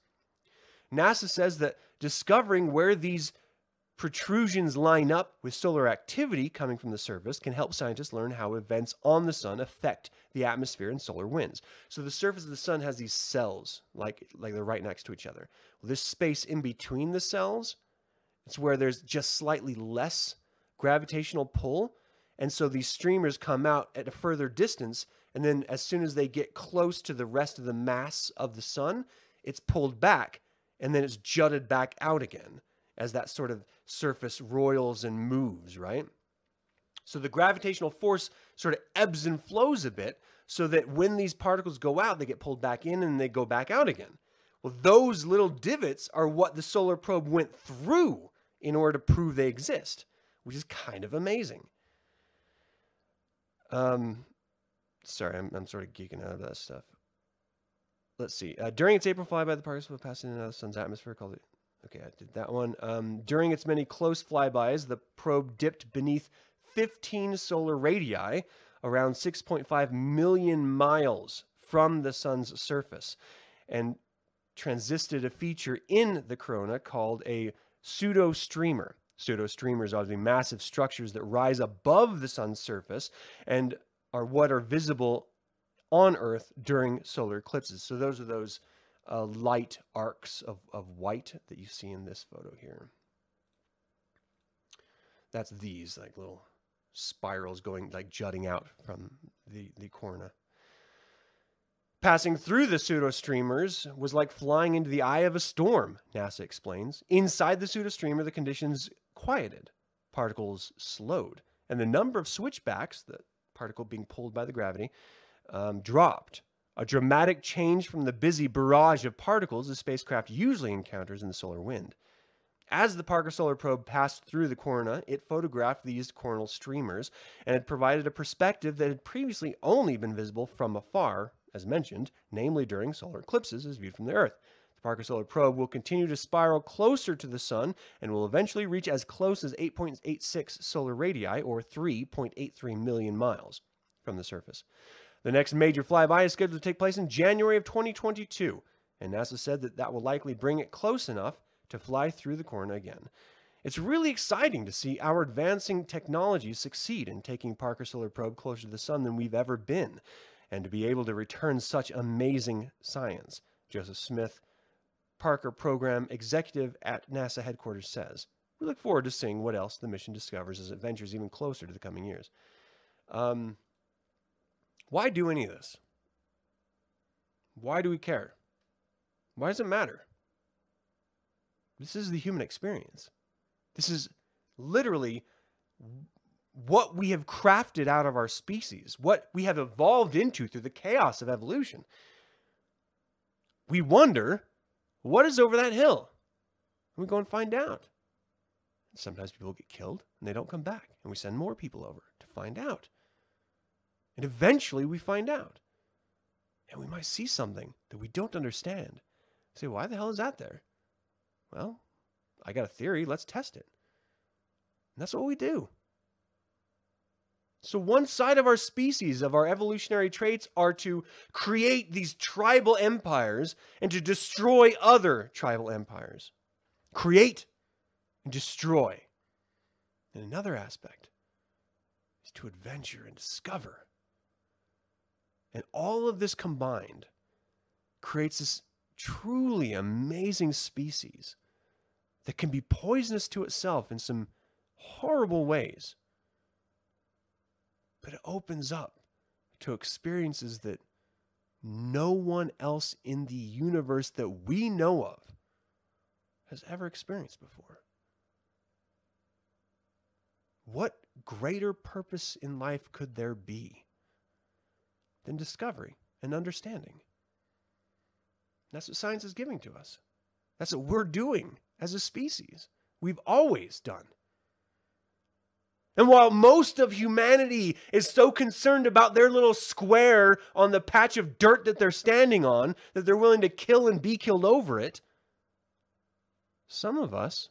NASA says that discovering where these protrusions line up with solar activity coming from the surface can help scientists learn how events on the sun affect the atmosphere and solar winds. So the surface of the sun has these cells, like, like they're right next to each other. This space in between the cells, it's where there's just slightly less gravitational pull. And so these streamers come out at a further distance. And then as soon as they get close to the rest of the mass of the sun, it's pulled back and then it's jutted back out again as that sort of surface roils and moves, right? So the gravitational force sort of ebbs and flows a bit so that when these particles go out, they get pulled back in and they go back out again. Well, those little divots are what the solar probe went through in order to prove they exist, which is kind of amazing. Um, sorry, I'm, I'm sort of geeking out of that stuff. Let's see. Uh, during its April flyby, the particles passing into the sun's atmosphere called it Okay, I did that one. Um, during its many close flybys, the probe dipped beneath 15 solar radii, around 6.5 million miles from the sun's surface, and transisted a feature in the corona called a pseudo streamer. Pseudo streamers are the massive structures that rise above the sun's surface and are what are visible on Earth during solar eclipses. So those are those uh, light arcs of, of white that you see in this photo here. That's these like little spirals going like jutting out from the, the corona. Passing through the pseudostreamers was like flying into the eye of a storm, NASA explains. Inside the pseudostreamer, the conditions quieted, particles slowed, and the number of switchbacks, the particle being pulled by the gravity, um, dropped a dramatic change from the busy barrage of particles the spacecraft usually encounters in the solar wind. As the Parker Solar Probe passed through the corona, it photographed these coronal streamers and it provided a perspective that had previously only been visible from afar, as mentioned, namely during solar eclipses as viewed from the Earth. The Parker Solar Probe will continue to spiral closer to the Sun and will eventually reach as close as 8.86 solar radii, or 3.83 million miles, from the surface. The next major flyby is scheduled to take place in January of 2022, and NASA said that that will likely bring it close enough to fly through the corona again. It's really exciting to see our advancing technologies succeed in taking Parker Solar Probe closer to the sun than we've ever been, and to be able to return such amazing science. Joseph Smith, Parker Program Executive at NASA headquarters, says. We look forward to seeing what else the mission discovers as it ventures even closer to the coming years. Um, why do any of this? Why do we care? Why does it matter? This is the human experience. This is literally what we have crafted out of our species, what we have evolved into through the chaos of evolution, we wonder what is over that hill. And we go and find out. Sometimes people get killed and they don't come back, and we send more people over to find out. And eventually we find out. And we might see something that we don't understand. Say, why the hell is that there? Well, I got a theory. Let's test it. And that's what we do. So, one side of our species, of our evolutionary traits, are to create these tribal empires and to destroy other tribal empires. Create and destroy. And another aspect is to adventure and discover. And all of this combined creates this truly amazing species that can be poisonous to itself in some horrible ways. But it opens up to experiences that no one else in the universe that we know of has ever experienced before. What greater purpose in life could there be than discovery and understanding? That's what science is giving to us. That's what we're doing as a species. We've always done. And while most of humanity is so concerned about their little square on the patch of dirt that they're standing on that they're willing to kill and be killed over it, some of us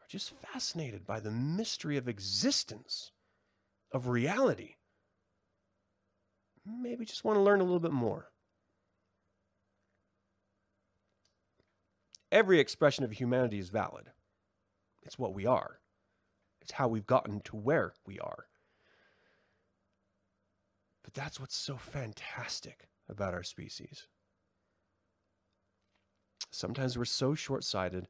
are just fascinated by the mystery of existence, of reality. Maybe just want to learn a little bit more. Every expression of humanity is valid. It's what we are. It's how we've gotten to where we are. But that's what's so fantastic about our species. Sometimes we're so short sighted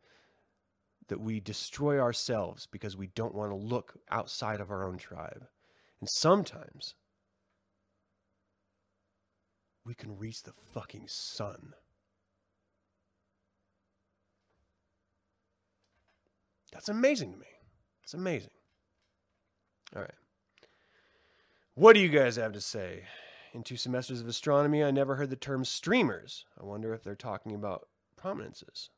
that we destroy ourselves because we don't want to look outside of our own tribe. And sometimes we can reach the fucking sun. That's amazing to me. It's amazing. All right. What do you guys have to say? In two semesters of astronomy, I never heard the term streamers. I wonder if they're talking about prominences.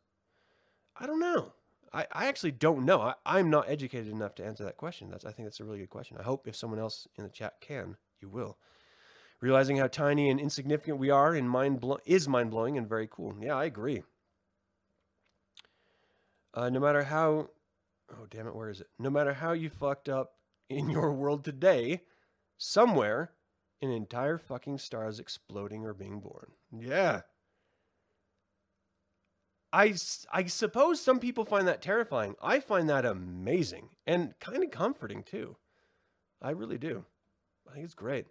I don't know. I, I actually don't know. I, I'm not educated enough to answer that question. That's I think that's a really good question. I hope if someone else in the chat can, you will. Realizing how tiny and insignificant we are in mind blo- is mind blowing and very cool. Yeah, I agree. Uh, no matter how oh damn it, where is it? No matter how you fucked up in your world today, somewhere an entire fucking star is exploding or being born. Yeah. I, I suppose some people find that terrifying. I find that amazing and kind of comforting too. I really do. I think it's great.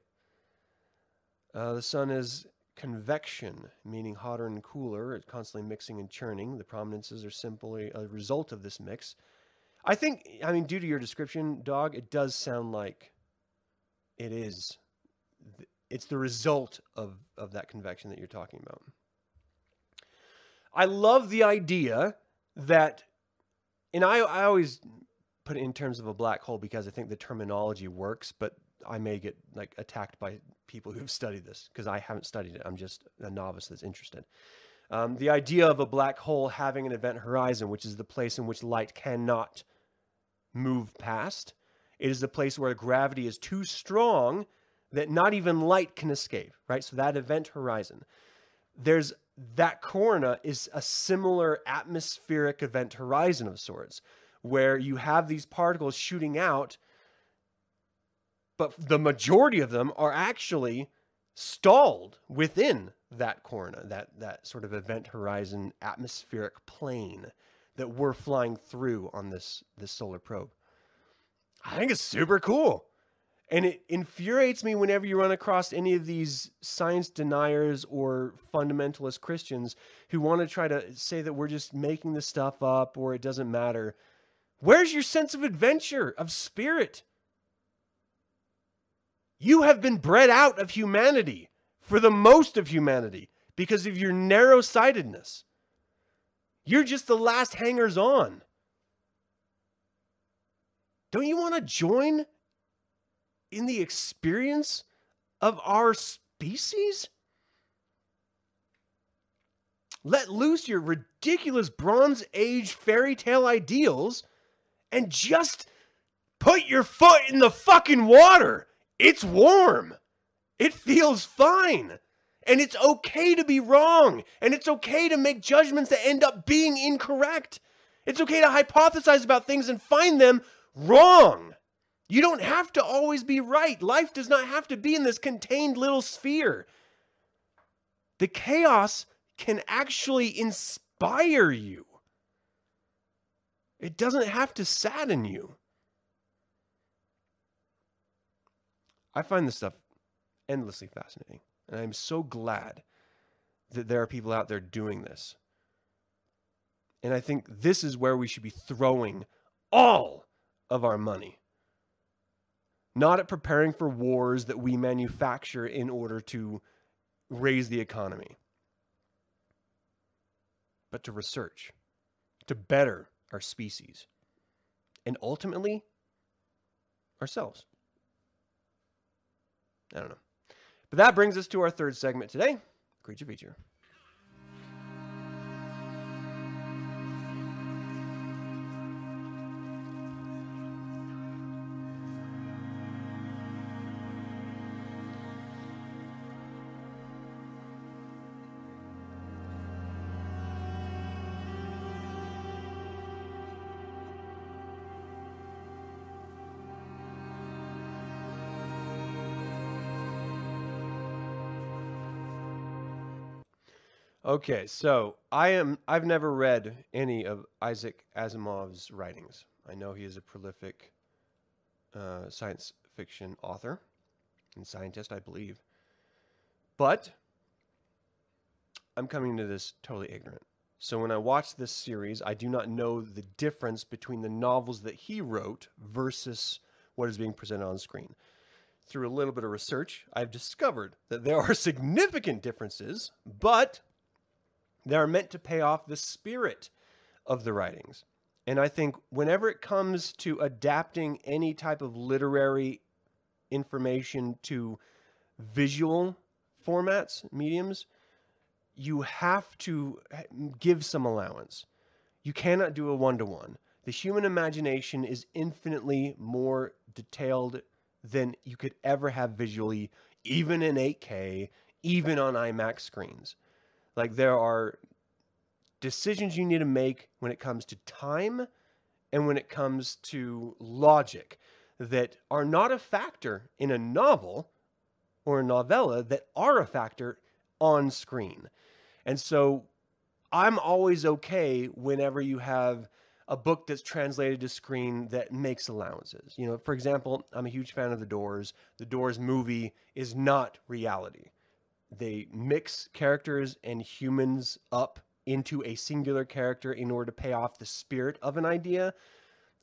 Uh, the sun is convection, meaning hotter and cooler. It's constantly mixing and churning. The prominences are simply a result of this mix. I think, I mean, due to your description, dog, it does sound like it is. It's the result of, of that convection that you're talking about. I love the idea that, and I, I always put it in terms of a black hole because I think the terminology works, but I may get like attacked by people who've studied this because I haven't studied it. I'm just a novice that's interested. Um, the idea of a black hole having an event horizon, which is the place in which light cannot move past. It is the place where gravity is too strong that not even light can escape, right? So that event horizon. There's that corona is a similar atmospheric event horizon of sorts, where you have these particles shooting out, but the majority of them are actually stalled within that corona, that, that sort of event horizon atmospheric plane that we're flying through on this, this solar probe. I think it's super cool. And it infuriates me whenever you run across any of these science deniers or fundamentalist Christians who want to try to say that we're just making this stuff up or it doesn't matter. Where's your sense of adventure, of spirit? You have been bred out of humanity for the most of humanity because of your narrow sightedness. You're just the last hangers on. Don't you want to join in the experience of our species? Let loose your ridiculous Bronze Age fairy tale ideals and just put your foot in the fucking water. It's warm. It feels fine. And it's okay to be wrong. And it's okay to make judgments that end up being incorrect. It's okay to hypothesize about things and find them wrong. You don't have to always be right. Life does not have to be in this contained little sphere. The chaos can actually inspire you. It doesn't have to sadden you. I find this stuff endlessly fascinating. And I'm so glad that there are people out there doing this. And I think this is where we should be throwing all of our money. Not at preparing for wars that we manufacture in order to raise the economy, but to research, to better our species, and ultimately ourselves. I don't know. But that brings us to our third segment today Creature Feature. Okay, so I am I've never read any of Isaac Asimov's writings. I know he is a prolific uh, science fiction author and scientist, I believe. But I'm coming to this totally ignorant. So when I watch this series, I do not know the difference between the novels that he wrote versus what is being presented on screen. Through a little bit of research, I've discovered that there are <laughs> significant differences, but they are meant to pay off the spirit of the writings. And I think whenever it comes to adapting any type of literary information to visual formats, mediums, you have to give some allowance. You cannot do a one to one. The human imagination is infinitely more detailed than you could ever have visually, even in 8K, even on IMAX screens. Like there are decisions you need to make when it comes to time and when it comes to logic that are not a factor in a novel or a novella that are a factor on screen. And so I'm always okay whenever you have a book that's translated to screen that makes allowances. You know, for example, I'm a huge fan of The Doors. The Doors movie is not reality they mix characters and humans up into a singular character in order to pay off the spirit of an idea.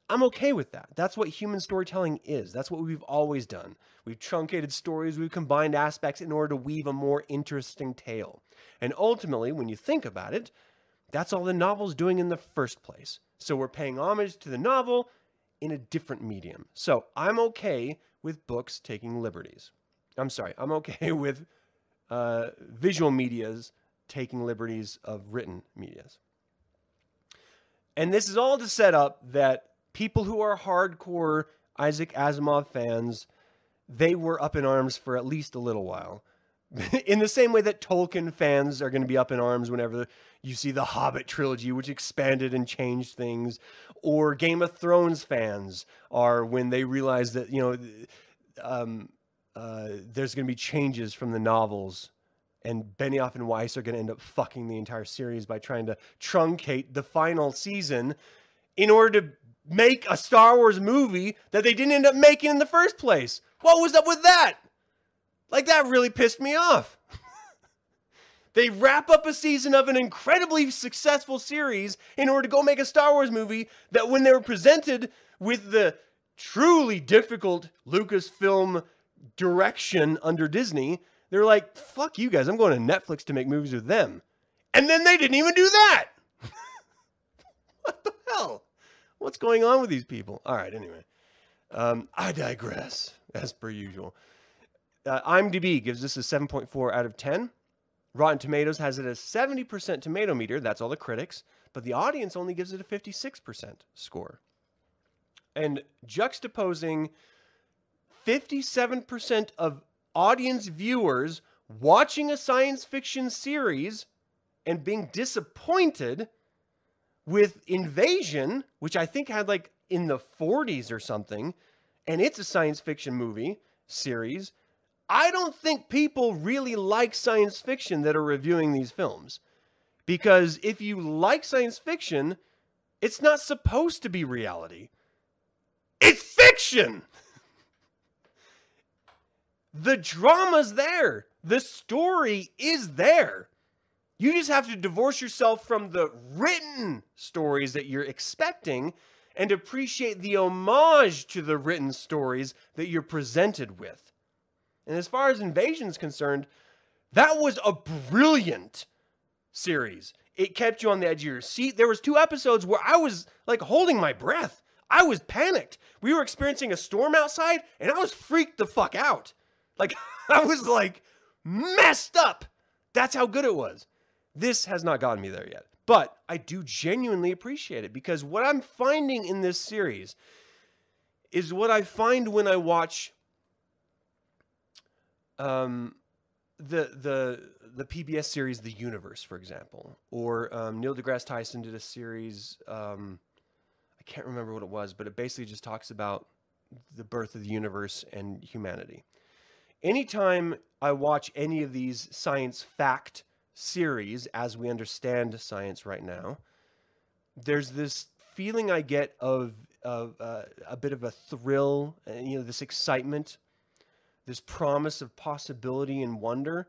I'm okay with that. That's what human storytelling is. That's what we've always done. We've truncated stories, we've combined aspects in order to weave a more interesting tale. And ultimately, when you think about it, that's all the novel's doing in the first place. So we're paying homage to the novel in a different medium. So I'm okay with books taking liberties. I'm sorry, I'm okay <laughs> with uh, visual medias taking liberties of written medias. And this is all to set up that people who are hardcore Isaac Asimov fans, they were up in arms for at least a little while. <laughs> in the same way that Tolkien fans are going to be up in arms whenever you see the Hobbit trilogy, which expanded and changed things, or Game of Thrones fans are when they realize that, you know, um, uh, there's going to be changes from the novels, and Benioff and Weiss are going to end up fucking the entire series by trying to truncate the final season in order to make a Star Wars movie that they didn't end up making in the first place. What was up with that? Like, that really pissed me off. <laughs> they wrap up a season of an incredibly successful series in order to go make a Star Wars movie that, when they were presented with the truly difficult Lucasfilm direction under Disney, they're like, fuck you guys, I'm going to Netflix to make movies with them. And then they didn't even do that. <laughs> what the hell? What's going on with these people? All right, anyway. Um, I digress, as per usual. Uh, IMDb gives this a 7.4 out of 10. Rotten Tomatoes has it as 70% tomato meter. That's all the critics. But the audience only gives it a 56% score. And juxtaposing 57% of audience viewers watching a science fiction series and being disappointed with Invasion, which I think had like in the 40s or something, and it's a science fiction movie series. I don't think people really like science fiction that are reviewing these films. Because if you like science fiction, it's not supposed to be reality. It's fiction! <laughs> the drama's there. The story is there. You just have to divorce yourself from the written stories that you're expecting and appreciate the homage to the written stories that you're presented with. And as far as Invasion is concerned, that was a brilliant series. It kept you on the edge of your seat. There was two episodes where I was like holding my breath. I was panicked. We were experiencing a storm outside and I was freaked the fuck out. Like <laughs> I was like messed up. That's how good it was. This has not gotten me there yet. But I do genuinely appreciate it because what I'm finding in this series is what I find when I watch um, the the the PBS series The Universe, for example, or um, Neil deGrasse Tyson did a series. Um, I can't remember what it was, but it basically just talks about the birth of the universe and humanity. Anytime I watch any of these science fact series as we understand science right now, there's this feeling I get of, of uh, a bit of a thrill, uh, you know, this excitement, this promise of possibility and wonder.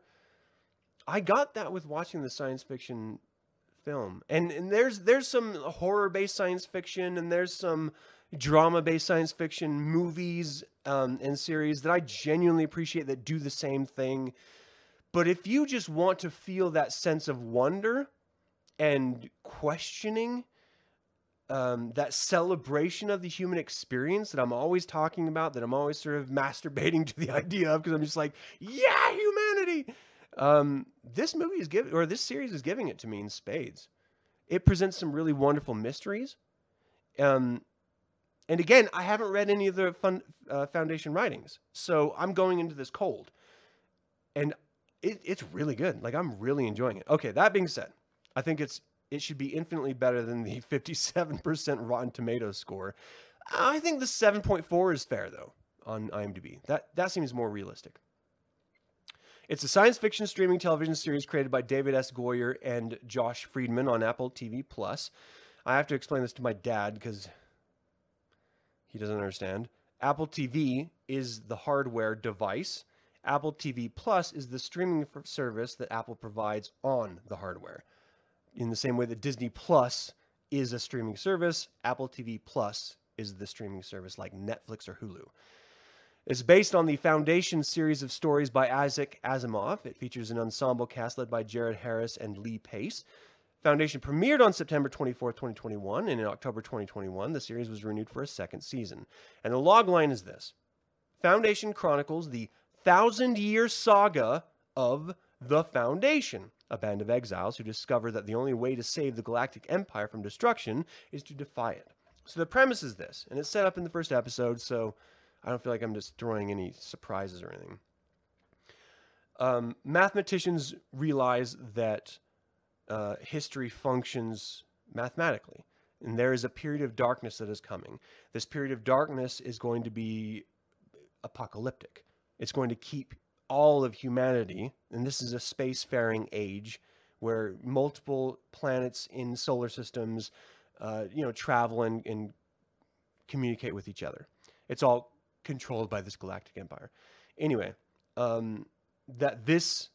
I got that with watching the science fiction film. And and there's there's some horror based science fiction and there's some drama based science fiction movies um, and series that I genuinely appreciate that do the same thing but if you just want to feel that sense of wonder and questioning, um, that celebration of the human experience that I'm always talking about, that I'm always sort of <laughs> masturbating to the idea of, because I'm just like, yeah, humanity. Um, this movie is giving, or this series is giving it to me in spades. It presents some really wonderful mysteries. Um, and again, I haven't read any of the fun, uh, foundation writings, so I'm going into this cold. And it, it's really good. Like I'm really enjoying it. Okay, that being said, I think it's it should be infinitely better than the <laughs> 57% Rotten Tomatoes score. I think the 7.4 is fair though on IMDb. That that seems more realistic. It's a science fiction streaming television series created by David S. Goyer and Josh Friedman on Apple TV Plus. I have to explain this to my dad because he doesn't understand. Apple TV is the hardware device Apple TV Plus is the streaming service that Apple provides on the hardware. In the same way that Disney Plus is a streaming service, Apple TV Plus is the streaming service like Netflix or Hulu. It's based on the Foundation series of stories by Isaac Asimov. It features an ensemble cast led by Jared Harris and Lee Pace. Foundation premiered on September 24, 2021, and in October 2021, the series was renewed for a second season. And the logline is this Foundation chronicles the thousand year saga of the Foundation, a band of exiles who discover that the only way to save the Galactic Empire from destruction is to defy it. So the premise is this, and it's set up in the first episode, so I don't feel like I'm destroying any surprises or anything. Um, mathematicians realize that uh, history functions mathematically, and there is a period of darkness that is coming. This period of darkness is going to be apocalyptic. It's going to keep all of humanity, and this is a spacefaring age where multiple planets in solar systems, uh, you know, travel and, and communicate with each other. It's all controlled by this galactic empire. Anyway, um, that this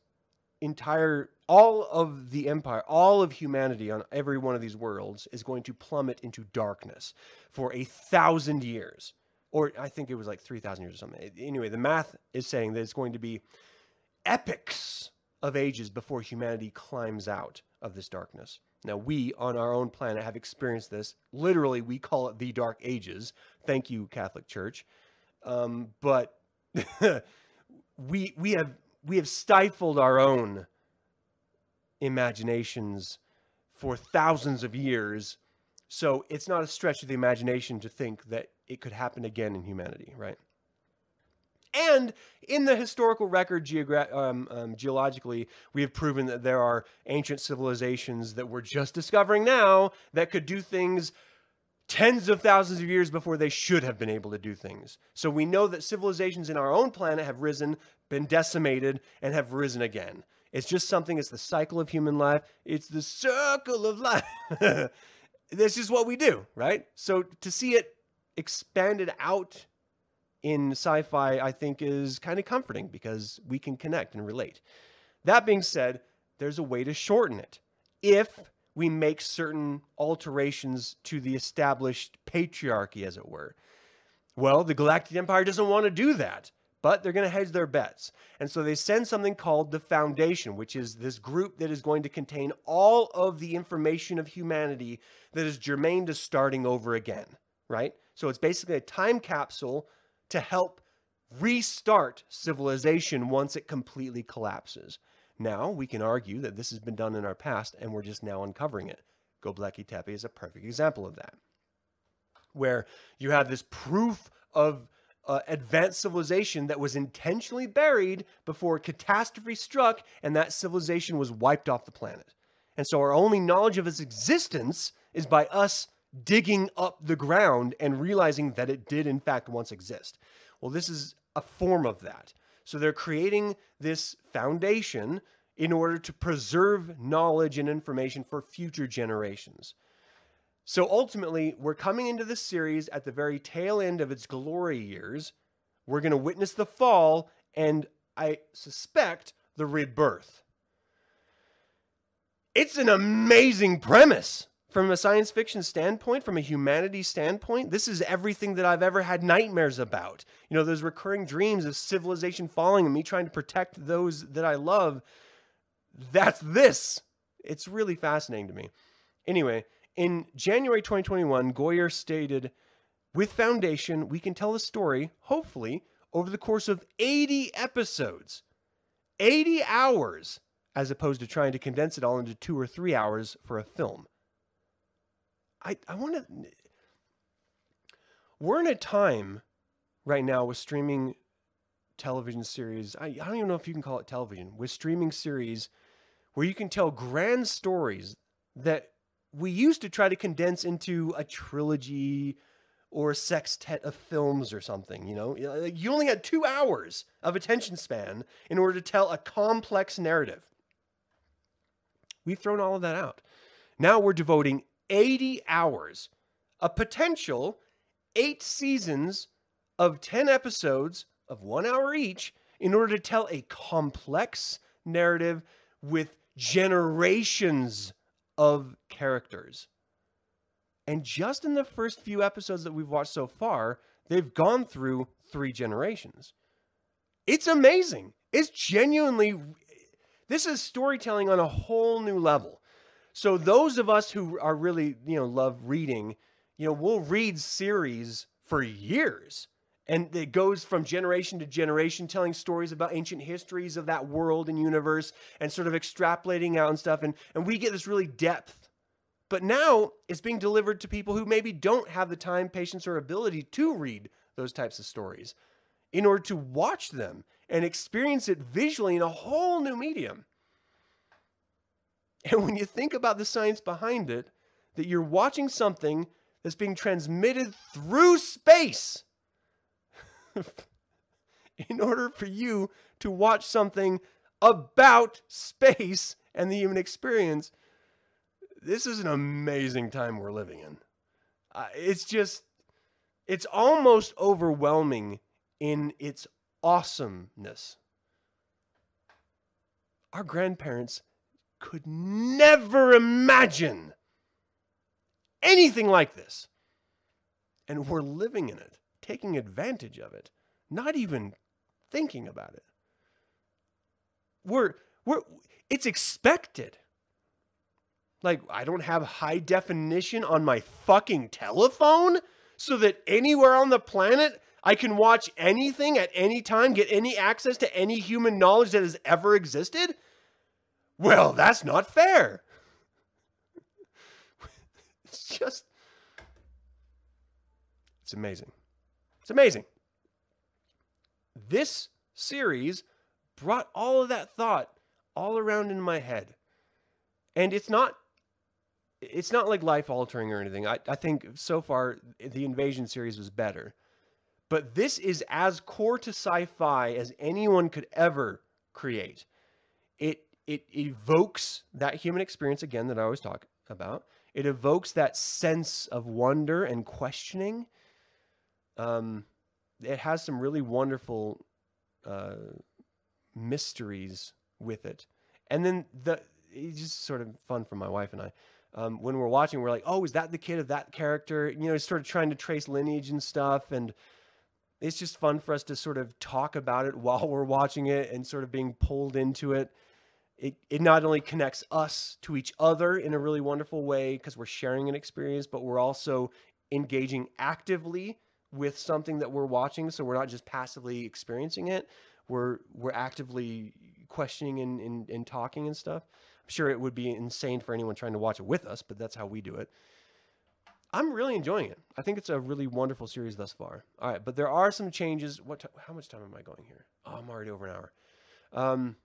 entire all of the empire, all of humanity on every one of these worlds is going to plummet into darkness for a thousand years or I think it was like 3,000 years or something. Anyway, the math is saying that it's going to be epics of ages before humanity climbs out of this darkness. Now, we on our own planet have experienced this. Literally, we call it the Dark Ages. Thank you, Catholic Church. Um, but <laughs> we we have we have stifled our own imaginations for thousands of years. So it's not a stretch of the imagination to think that it could happen again in humanity, right? And in the historical record, geogra- um, um, geologically, we have proven that there are ancient civilizations that we're just discovering now that could do things tens of thousands of years before they should have been able to do things. So we know that civilizations in our own planet have risen, been decimated, and have risen again. It's just something, it's the cycle of human life, it's the circle of life. <laughs> this is what we do, right? So to see it expanded out in sci-fi I think is kind of comforting because we can connect and relate. That being said, there's a way to shorten it. If we make certain alterations to the established patriarchy as it were. Well, the Galactic Empire doesn't want to do that, but they're going to hedge their bets. And so they send something called the Foundation, which is this group that is going to contain all of the information of humanity that is germane to starting over again, right? So it's basically a time capsule to help restart civilization once it completely collapses. Now, we can argue that this has been done in our past and we're just now uncovering it. Göbekli Tepe is a perfect example of that, where you have this proof of uh, advanced civilization that was intentionally buried before a catastrophe struck and that civilization was wiped off the planet. And so our only knowledge of its existence is by us digging up the ground and realizing that it did, in fact, once exist. Well, this is a form of that. So they're creating this foundation in order to preserve knowledge and information for future generations. So ultimately, we're coming into this series at the very tail end of its glory years. We're going to witness the fall and I suspect the rebirth. It's an amazing premise from a science fiction standpoint, from a humanity standpoint, this is everything that I've ever had nightmares about. You know, those recurring dreams of civilization falling and me trying to protect those that I love. That's this. It's really fascinating to me. Anyway, in January 2021, Goyer stated, with Foundation, we can tell a story, hopefully, over the course of 80 episodes. 80 hours, as opposed to trying to condense it all into two or three hours for a film. I, I want to. We're in a time right now with streaming television series. I, I don't even know if you can call it television, with streaming series where you can tell grand stories that we used to try to condense into a trilogy or a sextet of films or something, you know? Uh, you only had two hours of attention span in order to tell a complex narrative. We've thrown all of that out. Now we're devoting 80 hours, a potential eight seasons of 10 episodes of one hour each in order to tell a complex narrative with generations of characters. And just in the first few episodes that we've watched so far, they've gone through three generations. It's amazing. It's genuinely, this is storytelling on a whole new level. So those of us who are really, you know, love reading, you know, we'll read series for years. And it goes from generation to generation, telling stories about ancient histories of that world and universe and sort of extrapolating out and stuff. And, and we get this really depth. But now it's being delivered to people who maybe don't have the time, patience, or ability to read those types of stories in order to watch them and experience it visually in a whole new medium. And when you think about the science behind it, that you're watching something that's being transmitted through space <laughs> in order for you to watch something about space and the human experience, this is an amazing time we're living in. Uh, it's just, it's almost overwhelming in its awesomeness. Our grandparents could never imagine anything like this. And we're living in it, taking advantage of it, not even thinking about it. We're, we're, it's expected. Like, I don't have high definition on my fucking telephone so that anywhere on the planet I can watch anything at any time, get any access to any human knowledge that has ever existed? Well, that's not fair. <laughs> it's just, it's amazing. It's amazing. This series brought all of that thought all around in my head. And it's not it's not like life altering or anything. I, I think so far the Invasion series was better. But this is as core to sci-fi as anyone could ever create. It it evokes that human experience again that I always talk about. It evokes that sense of wonder and questioning. Um, it has some really wonderful uh, mysteries with it, and then the it's just sort of fun for my wife and I. Um, when we're watching, we're like, "Oh, is that the kid of that character?" You know, sort of trying to trace lineage and stuff, and it's just fun for us to sort of talk about it <laughs> while we're watching it and sort of being pulled into it. It, it not only connects us to each other in a really wonderful way because we're sharing an experience, but we're also engaging actively with something that we're watching. So we're not just passively experiencing it. We're we're actively questioning and, and, and talking and stuff. I'm sure it would be insane for anyone trying to watch it with us, but that's how we do it. I'm really enjoying it. I think it's a really wonderful series thus far. All right, but there are some changes. What? How much time am I going here? Oh, I'm already over an hour. Um,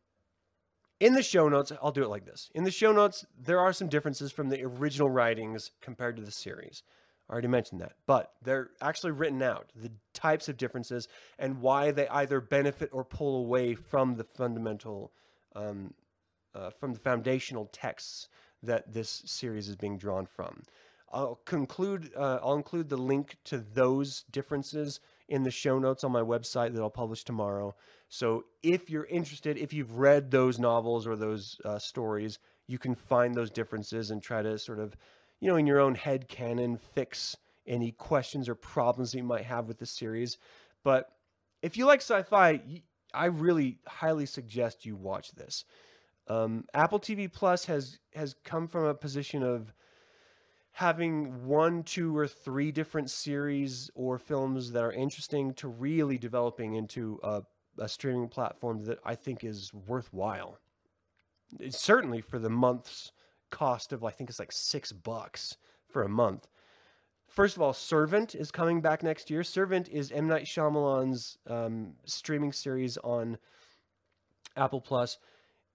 in the show notes, I'll do it like this. In the show notes, there are some differences from the original writings compared to the series. I already mentioned that, but they're actually written out the types of differences and why they either benefit or pull away from the fundamental, um, uh, from the foundational texts that this series is being drawn from. I'll conclude. Uh, I'll include the link to those differences in the show notes on my website that I'll publish tomorrow. So if you're interested, if you've read those novels or those uh, stories, you can find those differences and try to sort of you know, in your own head canon, fix any questions or problems that you might have with the series. But if you like sci-fi, I really highly suggest you watch this. Um, Apple TV Plus has has come from a position of having one, two, or three different series or films that are interesting to really developing into a, a streaming platform that I think is worthwhile. It's certainly for the months cost of I think it's like six bucks for a month. First of all, Servant is coming back next year. Servant is M Night Shyamalan's um, streaming series on Apple Plus.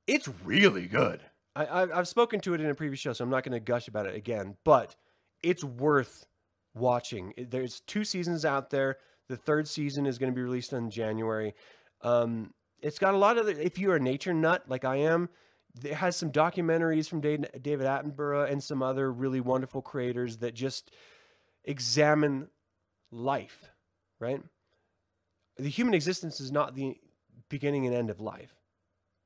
It's really good. I, have spoken to it in a previous show, so I'm not going to gush about it again. But it's worth watching. There's two seasons out there. The third season is going to be released in January. Um, it's got a lot of. If you're a nature nut like I am, it has some documentaries from David Attenborough and some other really wonderful creators that just examine life, right? The human existence is not the beginning and end of life.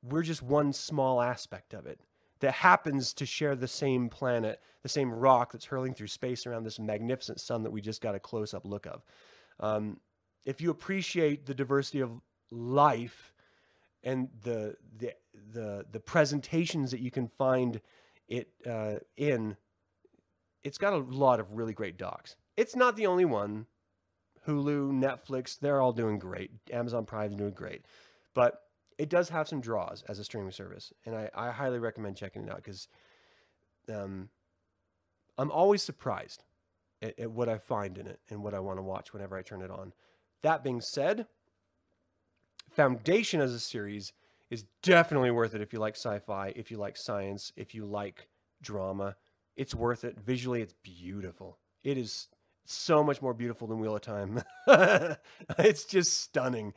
We're just one small aspect of it that happens to share the same planet, the same rock that's hurling through space around this magnificent sun that we just got a close up look of. Um, if you appreciate the diversity of life and the the the the presentations that you can find it uh, in, it's got a lot of really great docs. It's not the only one. Hulu, Netflix, they're all doing great. Amazon Prime's doing great, but it does have some draws as a streaming service, and I, I highly recommend checking it out because um, I'm always surprised at, at what I find in it and what I want to watch whenever I turn it on. That being said, Foundation as a series is definitely worth it if you like sci-fi, if you like science, if you like drama. It's worth it. Visually, it's beautiful. It is so much more beautiful than Wheel of Time. <laughs> it's just stunning.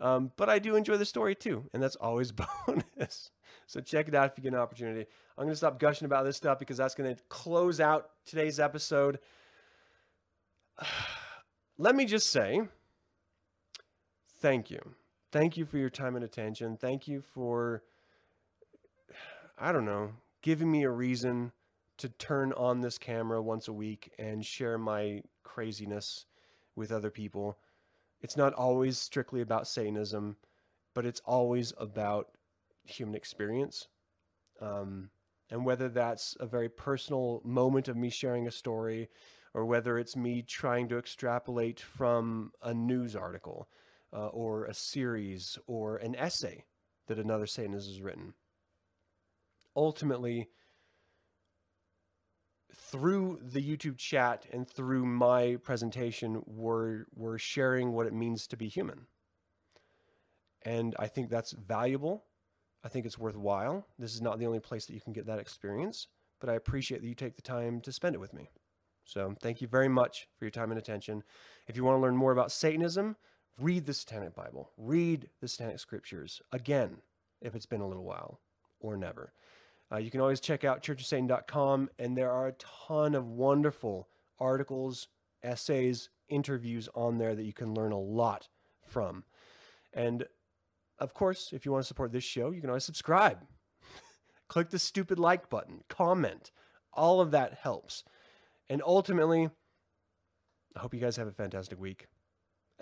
Um, but I do enjoy the story too, and that's always <laughs> bonus. So check it out if you get an opportunity. I'm going to stop gushing about this stuff because that's going to close out today's episode. <sighs> Let me just say thank you thank you for your time and attention. Thank you for, I don't know, giving me a reason to turn on this camera once a week and share my craziness with other people. It's not always strictly about Satanism, but it's always about human experience. Um, And whether that's a very personal moment of me sharing a story or whether it's me trying to extrapolate from a news article uh, or a series or an essay that another Satanist has written. Ultimately, through the YouTube chat and through my presentation, we're, we're sharing what it means to be human. And I think that's valuable. I think it's worthwhile. This is not the only place that you can get that experience, but I appreciate that you take the time to spend it with me. So thank you very much for your time and attention. If you want to learn more about Satanism, read the Satanic Bible, read the Satanic Scriptures again, if it's been a little while or never. Uh, you can always check out churchofsatan.com, and there are a ton of wonderful articles, essays, interviews on there that you can learn a lot from. And of course, if you want to support this show, you can always subscribe. <laughs> Click the stupid like button, comment. All of that helps. And ultimately, I hope you guys have a fantastic week.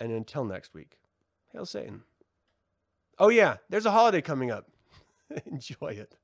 And until next week, hail Satan. Oh, yeah, there's a holiday coming up. <laughs> Enjoy it.